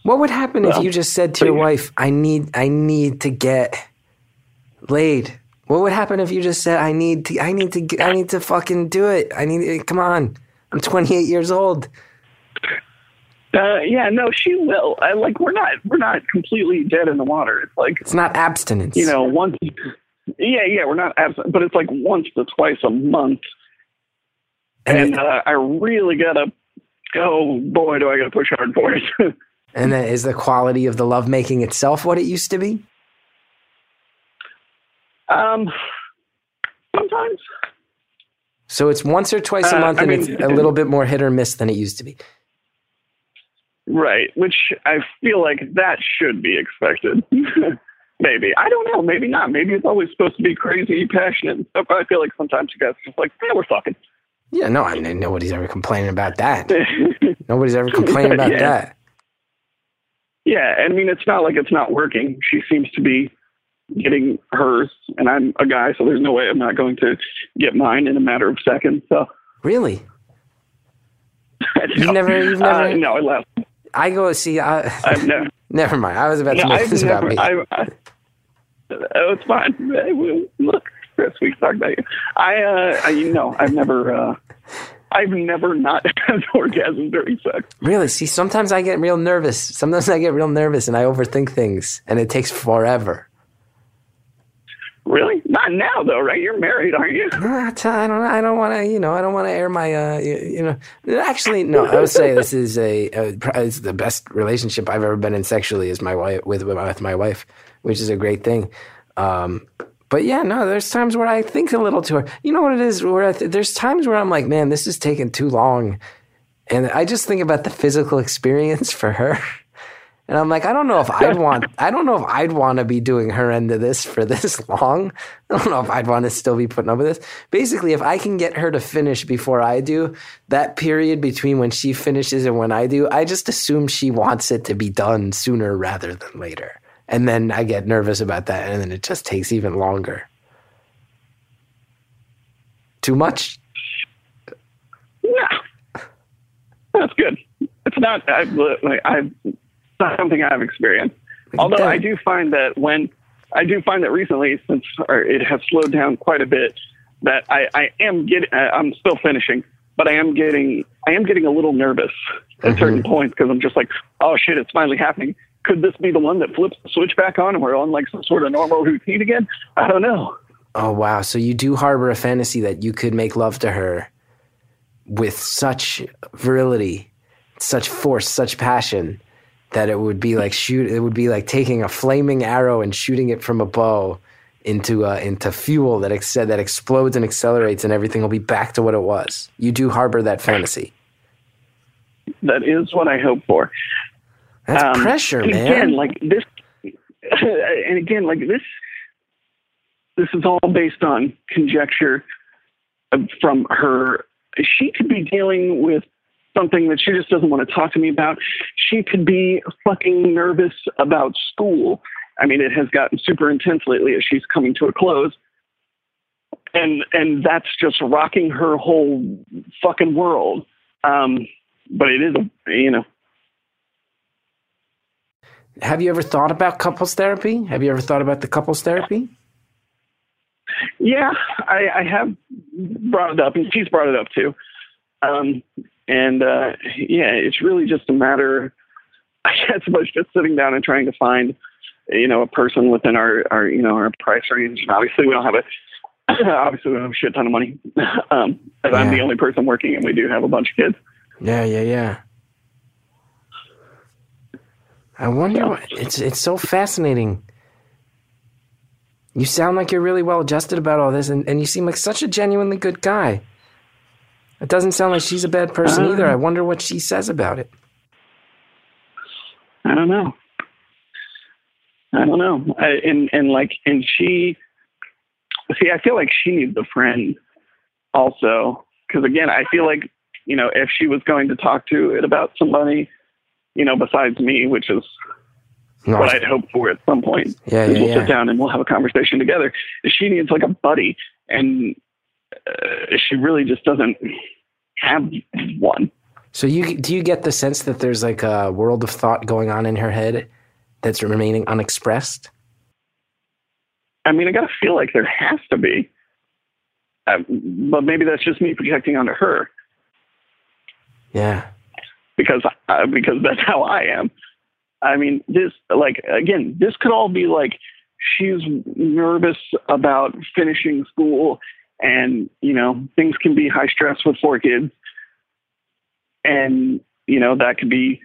What would happen if you just said to your but- wife, "I need, I need to get laid"? What would happen if you just said, "I need to, I need to, I need to fucking do it. I need, come on, I'm 28 years old." Uh, yeah, no, she will. I, like we're not we're not completely dead in the water. It's like It's not abstinence. you know, once. Yeah, yeah, we're not absent, but it's like once to twice a month, and, and uh, I really gotta. Oh boy, do I gotta push hard for it. [LAUGHS] and is the quality of the lovemaking itself what it used to be? Um, sometimes. So it's once or twice a Uh, month, I and mean- it's a little bit more hit or miss than it used to be. Right, which I feel like that should be expected. [LAUGHS] maybe I don't know. Maybe not. Maybe it's always supposed to be crazy, passionate. But I feel like sometimes you guys are just like, yeah, we're fucking. Yeah, no, I mean, nobody's ever complaining about that. [LAUGHS] Nobody's ever complaining [LAUGHS] about Yeah. that. yeah, I mean, it's not like it's not working. She seems to be getting hers, and I'm a guy, so there's no way I'm not going to get mine in a matter of seconds. So Really? [LAUGHS] No. never- you've Uh, never- no, I left. I go see. I, I've never. [LAUGHS] never mind. I was about to No, make I've this about me. I, I, Oh, it's fine. Look, Chris, we can talk about you. I, uh, I, you know, I've never, uh, I've never not [LAUGHS] had orgasm during sex. Really? See, sometimes I get real nervous. Sometimes I get real nervous and I overthink things, and it takes forever. Really? Not now, though, right? You're married, aren't you? I don't. I don't want to. You know, I don't want to air my. Uh, you, know, actually, no. I would say this is a. a it's the best relationship I've ever been in sexually is my wife with with my, wife, which is a great thing. Um, but yeah, no. There's times where I think a little too. You know what it is? Where th- there's times where I'm like, man, this is taking too long, and I just think about the physical experience for her. And I'm like, I don't know if I'd want, I don't know if I'd want to be doing her end of this for [LAUGHS] this long. I don't know if I'd want to still be putting up with this. Basically, if I can get her to finish before I do, that period between when she finishes and when I do, I just assume she wants it to be done sooner rather than later. And then I get nervous about that, and then it just takes even longer. Too much? No. That's good. It's not, I've, it's not something I've experienced. Although I do find that when, I do find that recently, since or it has slowed down quite a bit, that I, I am getting, uh, I'm still finishing, but I am getting, I am getting a little nervous at mm-hmm. certain points because I'm just like, oh shit, it's finally happening. Could this be the one that flips the switch back on and we're on like some sort of normal routine again? I don't know. Oh wow! So you do harbor a fantasy that you could make love to her with such virility, such force, such passion that it would be like shoot. It would be like taking a flaming arrow and shooting it from a bow into uh, into fuel that ex- that explodes and accelerates, and everything will be back to what it was. You do harbor that fantasy. That is what I hope for. That's Um, pressure, and man. Again, like this, [LAUGHS] and again, like this, this is all based on conjecture from her. She could be dealing with something that she just doesn't want to talk to me about. She could be fucking nervous about school. I mean, it has gotten super intense lately as she's coming to a close. And and that's just rocking her whole fucking world. Um, but it is, you know, Have you ever thought about couples therapy? Have you ever thought about the couples therapy? Yeah, I, I have brought it up, and she's brought it up too. Um, and uh, yeah, it's really just a matter, [LAUGHS] I guess, of us just sitting down and trying to find, you know, a person within our, our you know, our price range. And obviously, we don't have a, [COUGHS] obviously, we don't have a shit ton of money. [LAUGHS] um, as I'm the only person working, and we do have a bunch of kids. Yeah, yeah, yeah. I wonder. What, it's it's so fascinating. You sound like you're really well adjusted about all this, and, and you seem like such a genuinely good guy. It doesn't sound like she's a bad person Uh. either. I wonder what she says about it. I don't know. I don't know. I, and and like and she, see, I feel like she needs a friend also because again, I feel like you know if she was going to talk to it about somebody, you know, besides me, which is No, what I'd hope for at some point. Yeah, yeah, we'll yeah. sit down and we'll have a conversation together. She needs like a buddy, and uh, she really just doesn't have one. so you do you get the sense that there's like a world of thought going on in her head that's remaining unexpressed? I mean, I got to feel like there has to be. Uh, but maybe that's just me projecting onto her Yeah. because uh, because that's how I am. I mean, this like again, this could all be like she's nervous about finishing school, and you know things can be high stress with four kids, and you know that could be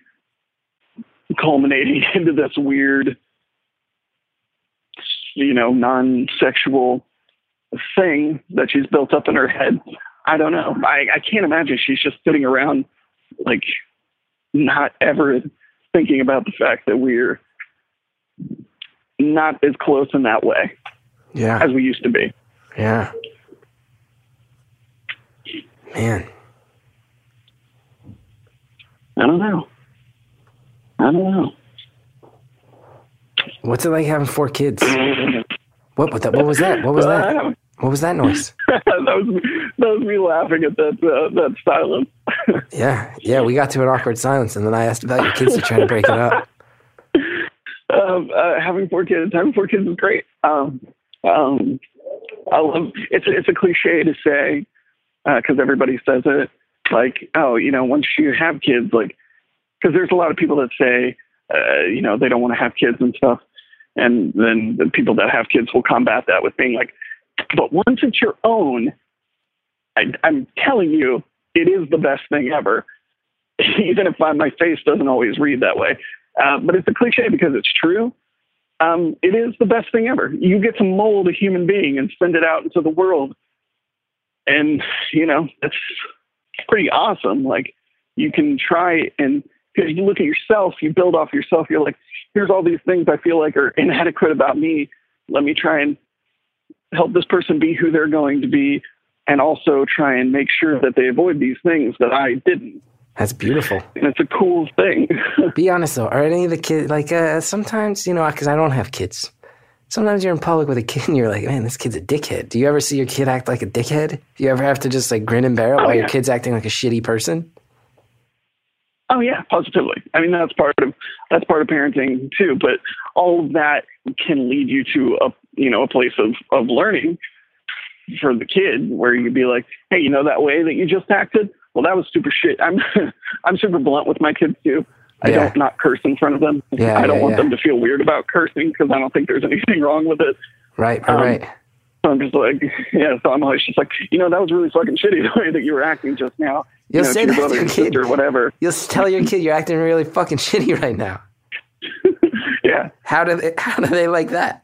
culminating [LAUGHS] into this weird, you know, non-sexual thing that she's built up in her head. I don't know. I, I can't imagine she's just sitting around like not ever thinking about the fact that we're not as close in that way Yeah. as we used to be. Yeah. Man. I don't know. I don't know. What's it like having four kids? What, what, that, what was that? What was that? What was that noise? [LAUGHS] that was me, that was me laughing at that uh, that silence. [LAUGHS] Yeah, yeah, we got to an awkward silence, and then I asked about your kids to try to break it up. [LAUGHS] um, uh, having four kids, having four kids is great. Um, um, I love it's it's a cliche to say because uh, everybody says it. Like, oh, you know, once you have kids, like, because there's a lot of people that say, uh, you know, they don't want to have kids and stuff, and then the people that have kids will combat that with being like, but once it's your own, I, I'm telling you, it is the best thing ever. [LAUGHS] Even if my face doesn't always read that way, uh, but it's a cliche because it's true. Um, it is the best thing ever. You get to mold a human being and send it out into the world. And, you know, that's pretty awesome. Like, you can try and because you look at yourself, you build off yourself. You're like, here's all these things I feel like are inadequate about me. Let me try and help this person be who they're going to be and also try and make sure that they avoid these things that I didn't. That's beautiful. And it's a cool thing. [LAUGHS] Be honest though, are any of the kids like uh, sometimes you know because I don't have kids. Sometimes you're in public with a kid and you're like, man, this kid's a dickhead. Do you ever see your kid act like a dickhead? Do you ever have to just like grin and bear it Oh, while yeah. your kid's acting like a shitty person? Oh yeah, positively. I mean that's part of that's part of parenting too. But all of that can lead you to a you know a place of of learning for the kid where you'd be like, hey, you know that way that you just acted? Well, that was super shit. I'm [LAUGHS] I'm super blunt with my kids too. I Yeah. don't not curse in front of them. Yeah, I don't yeah, want them to feel weird about cursing because I don't think there's anything [LAUGHS] wrong with it. Right, right, Um, right. So I'm just like, [LAUGHS] yeah. So I'm always just like, you know, that was really fucking shitty [LAUGHS] the way that you were acting just now. You'll you know, say to your that to your kid. or whatever. You'll tell your kid you're acting really fucking shitty right now. Yeah. How do they? How do they like that?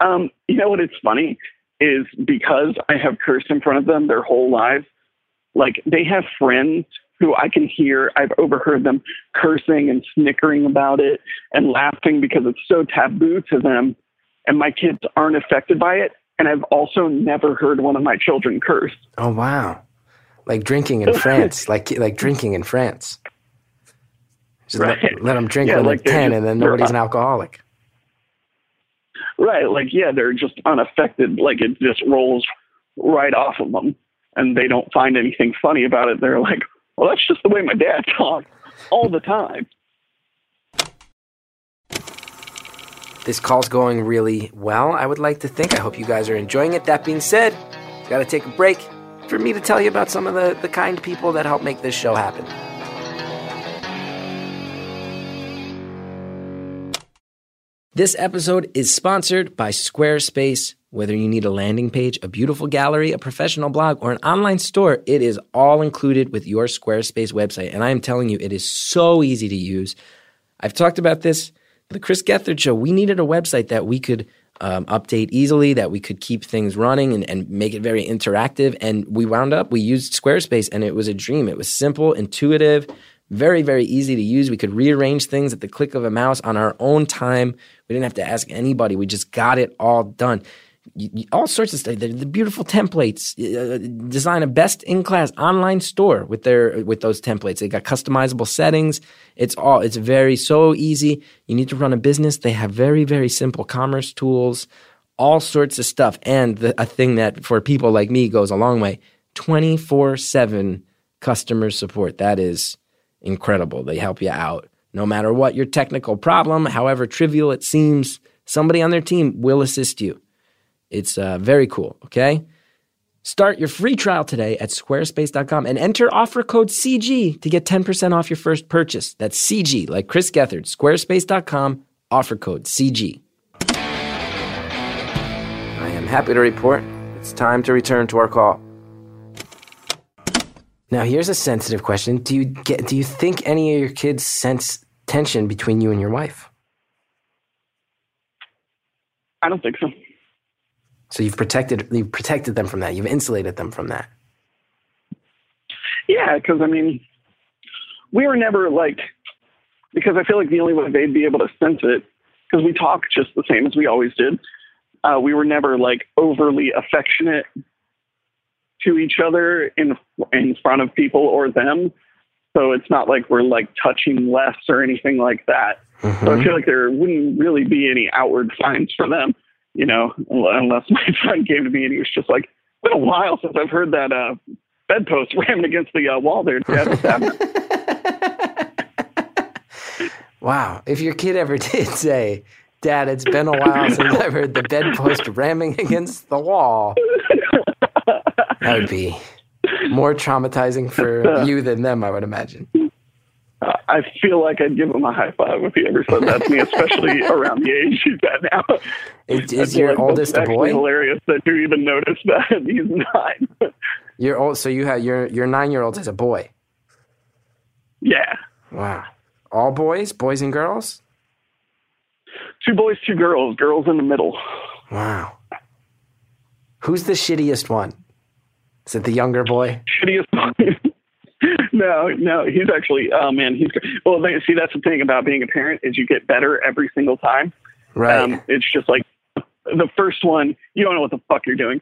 Um, you know what? It's funny is because I have cursed in front of them their whole lives. Like they have friends who I can hear. I've overheard them cursing and snickering about it and laughing because it's so taboo to them. And my kids aren't affected by it. And I've also never heard one of my children curse. Oh wow, like drinking in [LAUGHS] France, like like drinking in France. Just Right. let, let them drink Yeah, when like they're they're ten, just- and then nobody's an alcoholic. Right. Like, yeah, they're just unaffected. Like, it just rolls right off of them. And they don't find anything funny about it. They're like, well, that's just the way my dad [LAUGHS] talks all the time. This call's going really well. I would like to think. I hope you guys are enjoying it. That being said, got to take a break for me to tell you about some of the, the kind people that help make this show happen. This episode is sponsored by Squarespace. Whether you need a landing page, a beautiful gallery, a professional blog, or an online store, it is all included with your Squarespace website. And I am telling you, it is so easy to use. I've talked about this. The Chris Gethard Show, we needed a website that we could um, update easily, that we could keep things running and, and make it very interactive. And we wound up, we used Squarespace and it was a dream. It was simple, intuitive, very, very easy to use. We could rearrange things at the click of a mouse on our own time. We didn't have to ask anybody. We just got it all done. All sorts of stuff. The, the beautiful templates. Uh, design a best in class online store with their with those templates. They got customizable settings. It's all. It's very so easy. You need to run a business. They have very very simple commerce tools. All sorts of stuff. And the, a thing that for people like me goes a long way. Twenty four seven customer support. That is incredible. They help you out. No matter what your technical problem, however trivial it seems, somebody on their team will assist you. It's uh, very cool, okay? Start your free trial today at squarespace.com and enter offer code CG to get 10% off your first purchase. That's CG, like Chris Gethard. Squarespace.com, offer code CG. I am happy to report it's time to return to our call. Now, here's a sensitive question. Do you get do you think any of your kids sense tension between you and your wife? I don't think so. So you've protected you've protected them from that. You've insulated them from that. Yeah, because I mean, we were never like, because I feel like the only way they'd be able to sense it, because we talk just the same as we always did. Uh, we were never like overly affectionate to each other in in front of people or them. So it's not like we're like touching less or anything like that. So I feel like there wouldn't really be any outward signs for them, you know, unless [LAUGHS] my friend came to me and he was just like, "It's been a while since I've heard that uh, bedpost [LAUGHS] rammed against the uh, wall there." [LAUGHS] Wow. If your kid ever did say, Dad, it's been a while since I've heard the bedpost ramming against the wall, that would be more traumatizing for you than them, I would imagine. Uh, I feel like I'd give him a high five if he ever said that to me, especially [LAUGHS] around the age he's at now. Is, is your like oldest a boy? Hilarious that you even noticed that [LAUGHS] he's nine. You're old, so you have your your nine year old is a boy. yeah, Wow. All boys, boys and girls. two boys, two girls. Girls in the middle. Wow. Who's the shittiest one? Is it the younger boy? shittiest no no he's actually oh man he's well they, see that's the thing about being a parent is you get better every single time Right. um, it's just like the first one you don't know what the fuck you're doing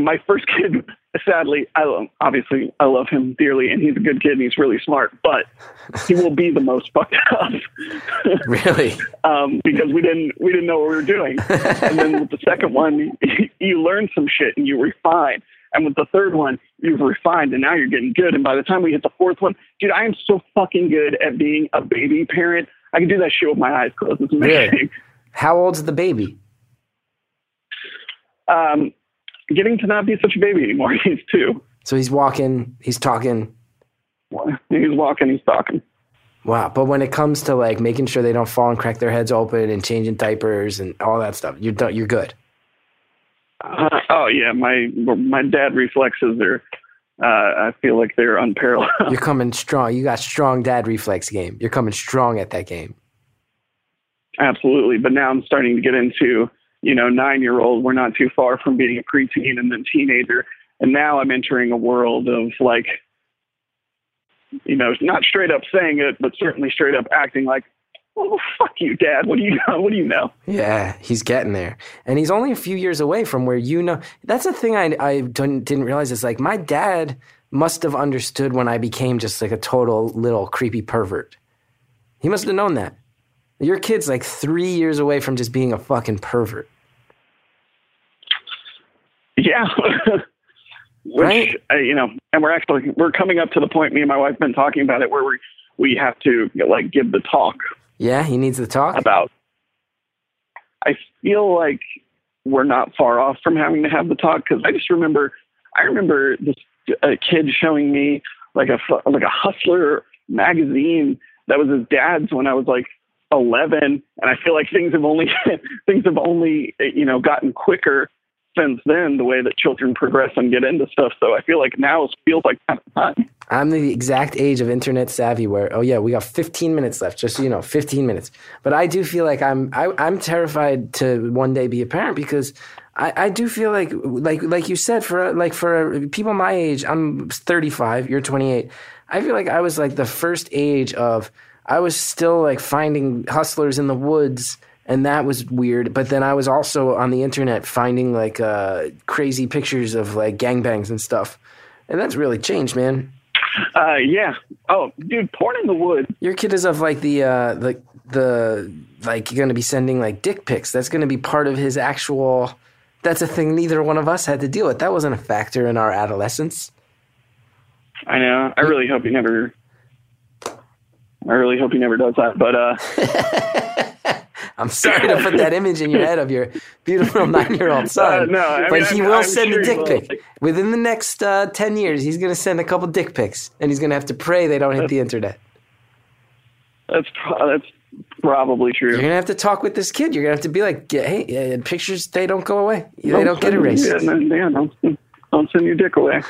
my first kid sadly i love obviously i love him dearly and he's a good kid and he's really smart but he will be the most fucked up [LAUGHS] really? um, because we didn't we didn't know what we were doing. and then with the second one, [LAUGHS] you learn some shit and you refine. And with the third one, you've refined and now you're getting good. And by the time we hit the fourth one, dude, I am so fucking good at being a baby parent. I can do that shit with my eyes closed. It's amazing. Really? How old's the baby? Um, getting to not be such a baby anymore. [LAUGHS] He's two. So he's walking, he's talking. He's walking, he's talking. Wow. But when it comes to like making sure they don't fall and crack their heads open and changing diapers and all that stuff, you're done, you're good. Uh, [LAUGHS] oh yeah, my my dad reflexes are. Uh, I feel like they're unparalleled. [LAUGHS] You're coming strong. You got strong dad reflex game. You're coming strong at that game. Absolutely. But now I'm starting to get into, you know, nine year old. We're not too far from being a preteen and then teenager. And now I'm entering a world of like, you know, not straight up saying it, but certainly straight up acting like, oh, fuck you, dad. What do you know? What do you know? Yeah, he's getting there, and he's only a few years away from where you know. That's the thing I I didn't, didn't realize is like my dad must have understood when I became just like a total little creepy pervert. He must have known that. Your kid's like three years away from just being a fucking pervert. Yeah. [LAUGHS] Which, Right. uh, you know, and we're actually, we're coming up to the point, me and my wife have been talking about it, where we, we have to like give the talk Yeah, he needs to talk. about. I feel like we're not far off from having to have the talk because I just remember, I remember this a kid showing me like a like a Hustler magazine that was his dad's when I was like 11, and I feel like things have only [LAUGHS] things have only you know gotten quicker since then. The way that children progress and get into stuff, so I feel like now feels like kind of time. I'm the exact age of internet savvy where, oh yeah, we got 15 minutes left, just so you know, 15 minutes. But I do feel like I'm, I, I'm terrified to one day be a parent because I, I do feel like, like, like you said, for like for people my age, I'm 35, you're 28. I feel like I was like the first age of, I was still like finding hustlers in the woods. And that was weird. But then I was also on the internet finding like uh, crazy pictures of like gangbangs and stuff. And that's really changed, man. Uh, yeah. Oh, dude, porn in the woods. Your kid is of like the uh the the like you're going to be sending like dick pics. That's going to be part of his actual. That's a thing neither one of us had to deal with. That wasn't a factor in our adolescence. I know. I really hope he never. I really hope he never does that. But uh, [LAUGHS] I'm sorry to put that [LAUGHS] image in your head of your beautiful [LAUGHS] nine year old son. Uh, no, I but mean, he I'm- will I'm send sure a dick pic within the next uh, ten years. He's going to send a couple dick pics, and he's going to have to pray they don't hit the internet. that's pro- that's probably true. You're going to have to talk with this kid. You're going to have to be like, hey, uh, pictures they don't go away. They don't get erased. Yeah, no, yeah, don't, don't send your dick away.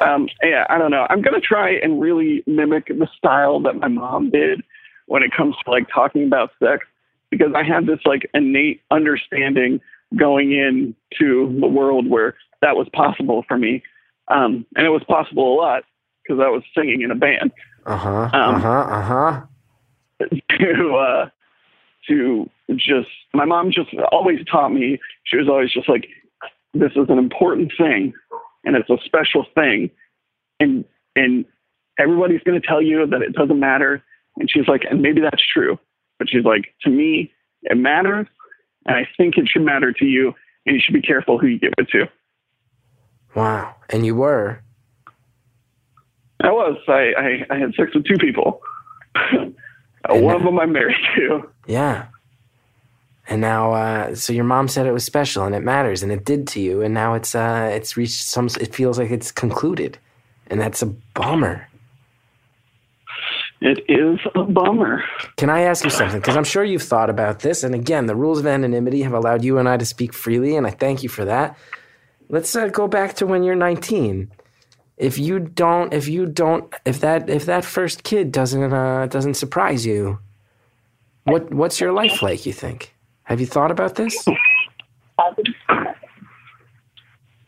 Um, yeah, I don't know. I'm gonna try and really mimic the style that my mom did when it comes to like talking about sex, because I had this like innate understanding going into the world where that was possible for me, um, and it was possible a lot because I was singing in a band. Uh huh. Um, Uh huh. Uh huh. [LAUGHS] to uh to just my mom just always taught me she was always just like this is an important thing and it's a special thing and and everybody's going to tell you that it doesn't matter and she's like and maybe that's true but she's like to me it matters and i think it should matter to you and you should be careful who you give it to Wow. And you were. I was. I, I, I had sex with two people. [LAUGHS] One of them I'm married to. Yeah. And now, uh, so your mom said it was special and it matters and it did to you, and now it's uh, it's reached some. It feels like it's concluded, and that's a bummer. It is a bummer. Can I ask you something? Because I'm sure you've thought about this, and again, the rules of anonymity have allowed you and I to speak freely, and I thank you for that. Let's uh, go back to when you're 19. If you don't, if you don't, if that if that first kid doesn't uh, doesn't surprise you, what what's your life like? You think? Have you thought about this?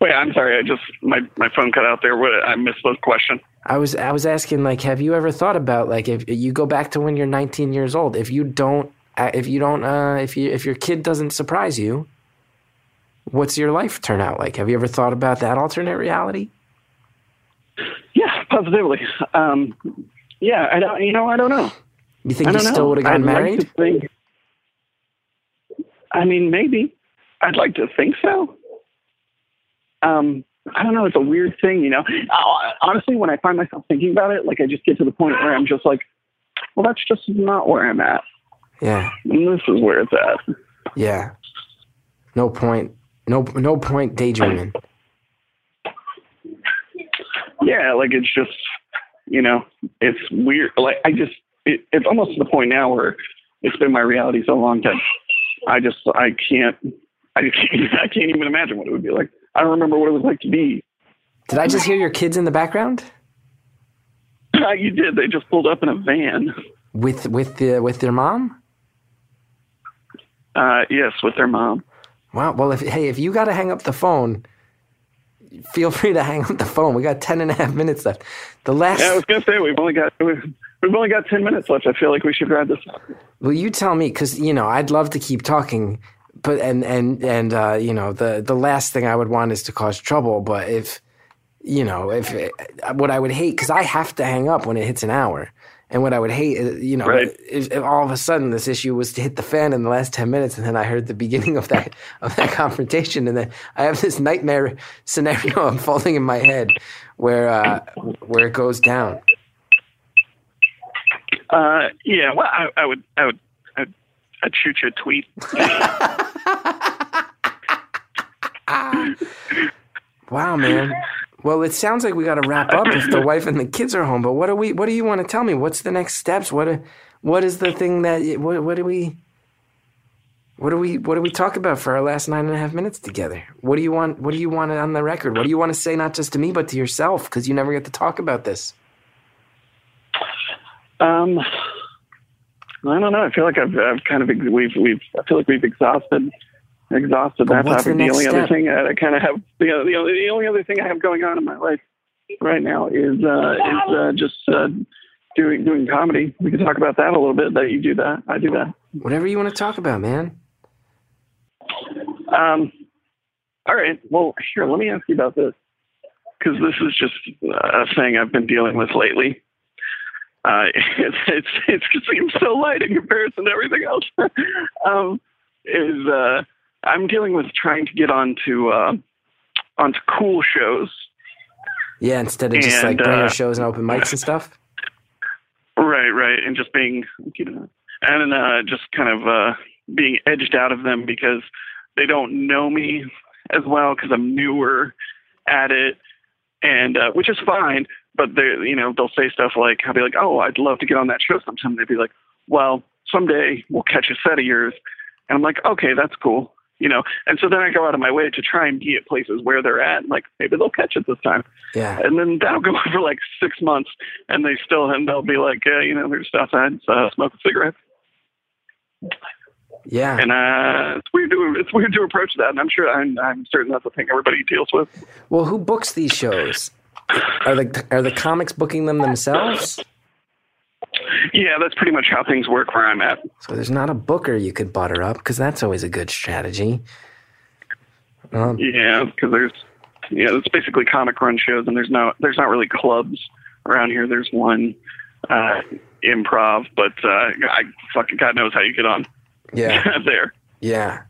Wait, I'm sorry. I just my my phone cut out there. What I missed the question. I was I was asking like, have you ever thought about like if you go back to when you're 19 years old, if you don't uh, if you don't uh, if you if your kid doesn't surprise you, what's your life turn out like? Have you ever thought about that alternate reality? Yeah, positively. Um, yeah, I don't. You know, I don't know. You think you know. still would have gotten I'd married? Like think, I mean, maybe. I'd like to think so. Um, I don't know. It's a weird thing, you know. Uh, Honestly, when I find myself thinking about it, like I just get to the point where I'm just like, well, that's just not where I'm at. yeah, And this is where it's at. yeah. No point. No no point daydreaming. Yeah, like it's just, you know, it's weird. Like I just, it, it's almost to the point now where it's been my reality so long that I just, I can't, I can't, [LAUGHS] I can't even imagine what it would be like. I don't remember what it was like to be. Did I just hear your kids in the background [LAUGHS] you did. They just pulled up in a van. with with the with their mom? Uh, yes, with their mom. Wow. Well, if hey, if you got to hang up the phone, feel free to hang up the phone. We got 10 and a half minutes left. The last. Yeah, I was gonna say we've only got we've, we've only got ten minutes left. I feel like we should wrap this up. Well, you tell me, because you know I'd love to keep talking, but and and and uh, you know the the last thing I would want is to cause trouble. But if you know if what I would hate, because I have to hang up when it hits an hour, and what I would hate, is, you know, Right. if, if all of a sudden this issue was to hit the fan in the last ten minutes, and then I heard the beginning of that of that [LAUGHS] confrontation, and then I have this nightmare scenario [LAUGHS] unfolding in my head where uh, where it goes down. Uh, yeah, well, I, I would, I would, I'd, shoot you a tweet. [LAUGHS] Wow, man. Well, it sounds like we got to wrap up if the [LAUGHS] wife and the kids are home. But what do we? What do you want to tell me? What's the next steps? What? What is the thing that? What? What do we? What do we? What do we talk about for our last nine and a half minutes together? What do you want? What do you want on the record? What do you want to say, not just to me, but to yourself? Because you never get to talk about this. Um, I don't know. I feel like I've, I've kind of we've we've I feel like we've exhausted exhausted But that topic. the The, only other thing I, I kind of have the, the only the only other thing I have going on in my life right now is uh, is uh, just uh, doing doing comedy. We can talk about that a little bit. That you do that, I do that. Whatever you want to talk about, man. Um, all right. Well, here, let me ask you about this because this is just a thing I've been dealing with lately. Uh, it's, [LAUGHS] it's, it's, it seems so light in comparison to everything else. [LAUGHS] um, is uh, I'm dealing with trying to get onto uh, onto cool shows. Yeah, instead of just like bringer uh, shows and open mics and stuff. Right, right, and just being, you know, and uh, just kind of uh, being edged out of them because they don't know me as well because I'm newer at it, and uh, which is fine. But they, you know, they'll say stuff like, "I'll be like, oh, I'd love to get on that show sometime." They'd be like, "Well, someday we'll catch a set of yours," and I'm like, "Okay, that's cool." You know, and so then I go out of my way to try and be at places where they're at. Like maybe they'll catch it this time Yeah. and then that'll go [LAUGHS] on for like six months, and they still and they'll be like, uh, you know, just outside uh, smoking cigarettes, Yeah. and uh, it's weird to it's weird to approach that, and I'm sure I'm I'm certain that's a thing everybody deals with. Well, who books these shows? Are the are the comics booking them themselves? Yeah, that's pretty much how things work where I'm at. So there's not a booker you could butter up because that's always a good strategy. Um, Yeah, because there's yeah, it's basically comic run shows, and there's no there's not really clubs around here. There's one uh, improv, but uh, I fucking God knows how you get on yeah, [LAUGHS] there. yeah.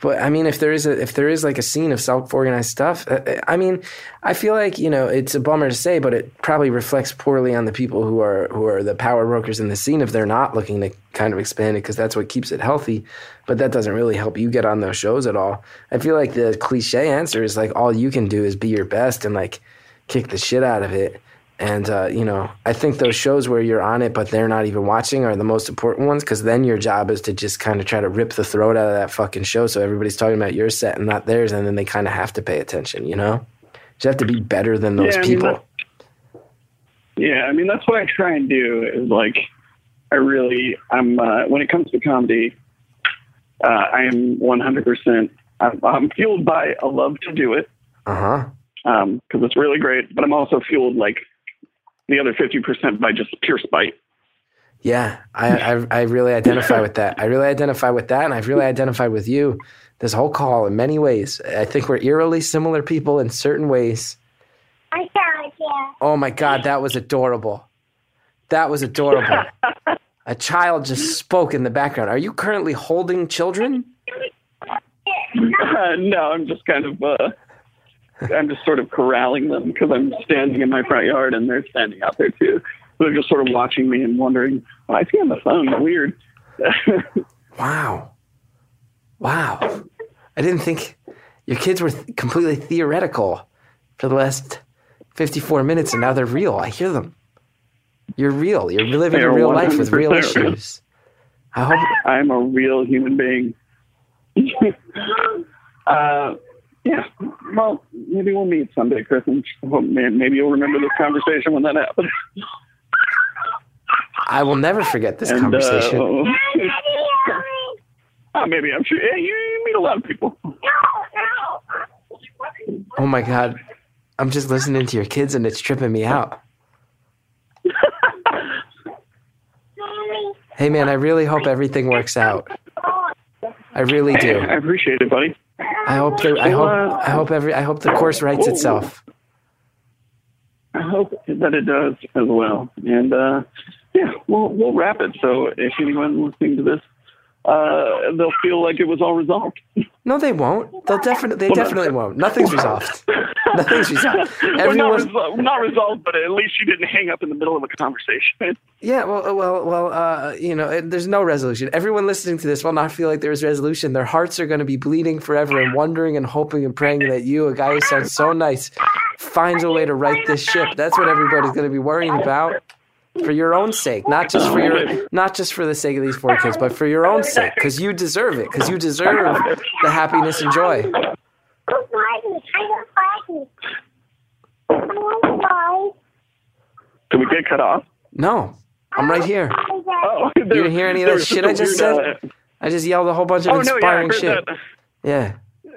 But I mean, if there is a if there is like a scene of self organized stuff, uh, I mean, I feel like you know it's a bummer to say, but it probably reflects poorly on the people who are who are the power brokers in the scene if they're not looking to kind of expand it because that's what keeps it healthy. But that doesn't really help you get on those shows at all. I feel like the cliche answer is like all you can do is be your best and like kick the shit out of it. And uh, you know, I think those shows where you're on it but they're not even watching are the most important ones because then your job is to just kind of try to rip the throat out of that fucking show so everybody's talking about your set and not theirs, and then they kind of have to pay attention. You know, you have to be better than those Yeah, I mean, people. Yeah, I mean that's what I try and do is like I really I'm uh, when it comes to comedy, uh, I am 100. percent I'm, I'm fueled by a love to do it Uh huh. because it's really great, but I'm also fueled like the other 50 percent by just pure spite. Yeah, I, I I really identify with that. I really identify with that, and I've really identified with you. This whole call in many ways. I think we're eerily similar people in certain ways. I saw you. Oh my God, that was adorable. That was adorable. A child just spoke in the background. Are you currently holding children? [LAUGHS] Uh, [LAUGHS] no, I'm just kind of uh, I'm just sort of corralling them because I'm standing in my front yard and they're standing out there too. So they're just sort of watching me and wondering, "Why is he on the phone? Weird." [LAUGHS] Wow. Wow. I didn't think your kids were th- completely theoretical for the last 54 minutes and now they're real. I hear them. You're real. You're living a real life with real 100% real. issues. I hope. I'm a real human being. [LAUGHS] uh, yeah. Well, maybe we'll meet someday, Chris. And maybe you'll remember this conversation when that happens. I will never forget this And, conversation. Uh, [LAUGHS] uh, maybe I'm sure. Yeah, you, you meet a lot of people. oh my God. I'm just listening to your kids and it's tripping me out. [LAUGHS] Hey man, I really hope everything works out. I really do. I appreciate it, buddy. I hope the, I hope I hope every I hope the course writes itself. I hope that it does as well. And uh, yeah, we'll we'll wrap it. So if anyone listening to this, uh, they'll feel like it was all resolved. No, they won't. They'll definitely they Well, definitely won't. Nothing's resolved. [LAUGHS] Nothing's resolved. Well, not, resol- not resolved, but at least you didn't hang up in the middle of a conversation. [LAUGHS] yeah. Well, well, well. Uh, you know, it, there's no resolution. Everyone listening to this will not feel like there's resolution. Their hearts are going to be bleeding forever and wondering and hoping and praying that you, a guy who sounds so nice, finds a way to right this ship. That's what everybody's going to be worrying about. For your own sake, not just for your, not just for the sake of these four kids, but for your own sake, because you deserve it, because you deserve the happiness and joy. Did we get cut off? No, I'm right here. Oh, [LAUGHS] You didn't hear any of that shit I just said? Uh, I just yelled a whole bunch of Oh no, yeah, inspiring shit. that. Yeah.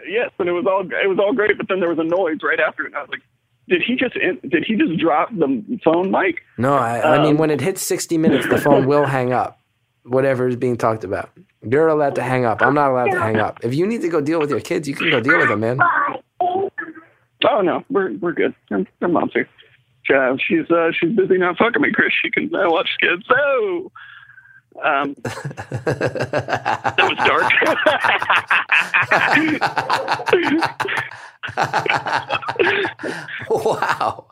Yes, and it was all it was all great, but then there was a noise right after it. And I was like, did he just did he just drop the phone mic? No, I, I mean, Um, when it hits 60 minutes, the phone will hang up, whatever is being talked about. You're allowed to hang up. I'm not allowed to hang up. If you need to go deal with your kids, you can go deal with them, man. Oh no, we're we're good. Her, mom's here. Uh, she's uh, she's busy not fucking me, Chris. She can uh, watch kids. So, um, that was dark. [LAUGHS] [LAUGHS] wow.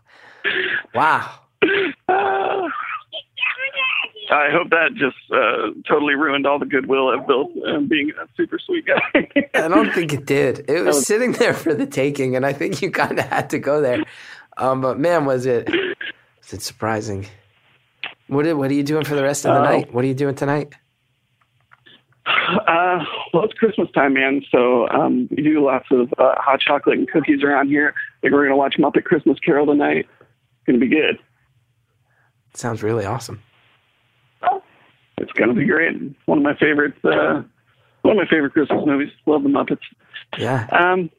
Wow. Uh, I hope that just uh, totally ruined all the goodwill I've built uh, being a super sweet guy. I don't think it did. It was sitting there for the taking, and I think you kind of had to go there. Um, but man, was it was it surprising? What are, what are you doing for the rest of the Oh. night? What are you doing ttonight? Uh, well, it's Christmas time, man. So um, we do lots of uh, hot chocolate and cookies around here. I think we're gonna watch Muppet Christmas Carol tonight. It's gonna be good. sounds really awesome. It's gonna be great. One of my favorites. Uh, one of my favorite Christmas movies. Love the Muppets. Yeah, Um,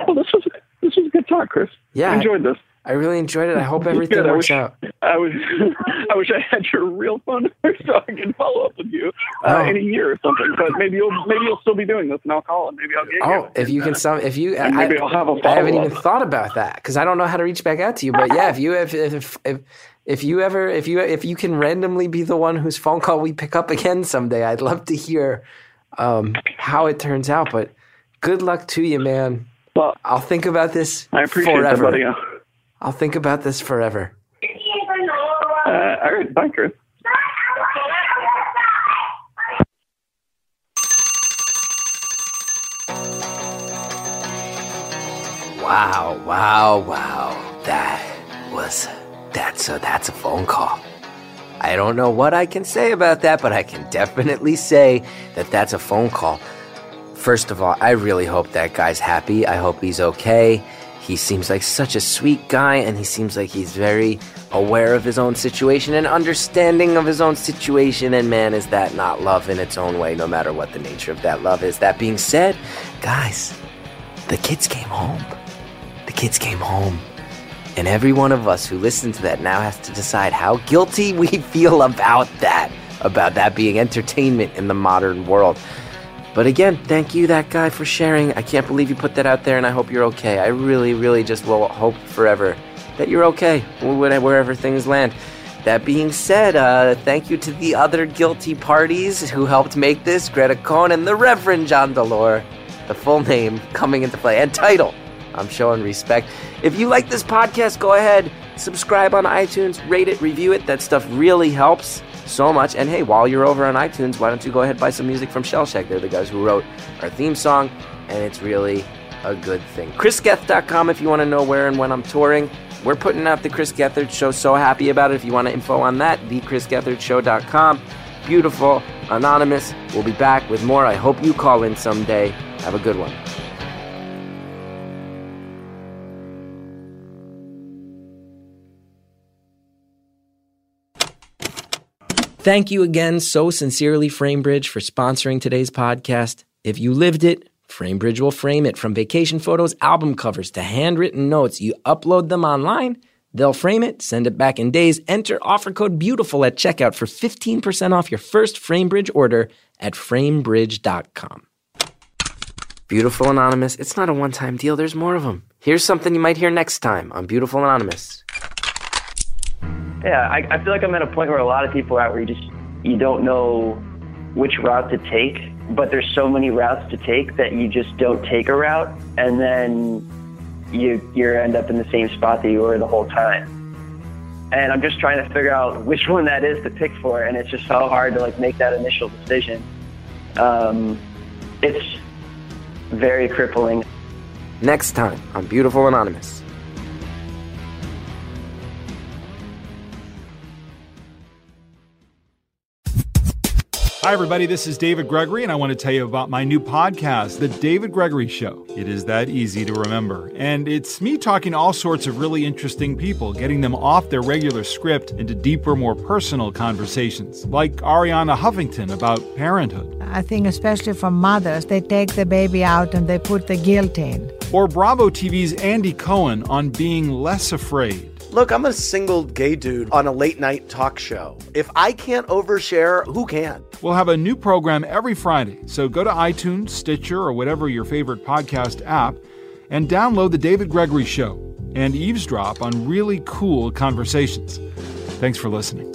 well, this was this was a good talk, Chris. Yeah. I enjoyed this. I really enjoyed it. I hope [LAUGHS] everything Good, I works wish- out. I was [LAUGHS] I wish I had your real phone number [LAUGHS] so I could follow up with you uh, Oh. in a year or something. But maybe you'll maybe you'll still be doing this, and I'll call and maybe I'll get Oh, you. if you can some, if you, I, maybe I'll have a I haven't even thought about that because I don't know how to reach back out to you. But yeah, if you if if if if you ever if you if you can randomly be the one whose phone call we pick up again someday, I'd love to hear um, how it turns out. But Good luck to you, man. Well, I'll think about this I appreciate forever. that, buddy. Uh, I'll think about this forever. all right, bye, Chris. Wow, wow, wow. That was that's a that's a phone call. I don't know what I can say about that, but I can definitely say that that's a phone call. First of all, I really hope that guy's happy. I hope he's okay. He seems like such a sweet guy, and he seems like he's very aware of his own situation and understanding of his own situation. And man, is that not love in its own way, no matter what the nature of that love is. That being said, guys, the kids came home. The kids came home. And every one of us who listens to that now has to decide how guilty [LAUGHS] we feel about that, about that being entertainment in the modern world. But again, thank you, that guy, for sharing. I can't believe you put that out there, and I hope you're okay. I really, really just will hope forever that you're okay, wherever things land. That being said, uh, thank you to the other guilty parties who helped make this Greta Cohn and the Reverend John Delore. The full name coming into play and title. I'm showing respect. If you like this podcast, go ahead, subscribe on iTunes, rate it, review it. That stuff really helps so much. And hey, while you're over on iTunes, why don't you go ahead and buy some music from Shellshag? They're the guys who wrote our theme song, and it's really a good thing. ChrisGeth.com if you want to know where and when I'm touring. We're putting out the Chris Gethard Show. So happy about it. If you want info on that, thechrisgethardshow.com. Beautiful, anonymous. We'll be back with more. I hope you call in someday. Have a good one. Thank you again so sincerely, Framebridge, for sponsoring today's podcast. If you lived it, Framebridge will frame it from vacation photos, album covers to handwritten notes. You upload them online, they'll frame it, send it back in days. Enter offer code BEAUTIFUL at checkout for 15% off your first Framebridge order at framebridge.com. Beautiful Anonymous, it's not a one time deal, there's more of them. Here's something you might hear next time on Beautiful Anonymous. Yeah, I, I feel like I'm at a point where a lot of people are at where you just you don't know which route to take, but there's so many routes to take that you just don't take a route, and then you you end up in the same spot that you were the whole time. And I'm just trying to figure out which one that is to pick for, and it's just so hard to like make that initial decision. Um, it's very crippling. Next time on Beautiful Anonymous. Hi, everybody. This is David Gregory, and I want to tell you about my new podcast, The David Gregory Show. It is that easy to remember. And it's me talking to all sorts of really interesting people, getting them off their regular script into deeper, more personal conversations, like Arianna Huffington about parenthood, I think, especially for mothers, they take the baby out and they put the guilt in. or Bravo TV's Andy Cohen on being less afraid. Look, I'm a single gay dude on a late night talk show. If I can't overshare, who can? We'll have a new program every Friday, so go to iTunes, Stitcher, or whatever your favorite podcast app and download The David Gregory Show and eavesdrop on really cool conversations. Thanks for listening.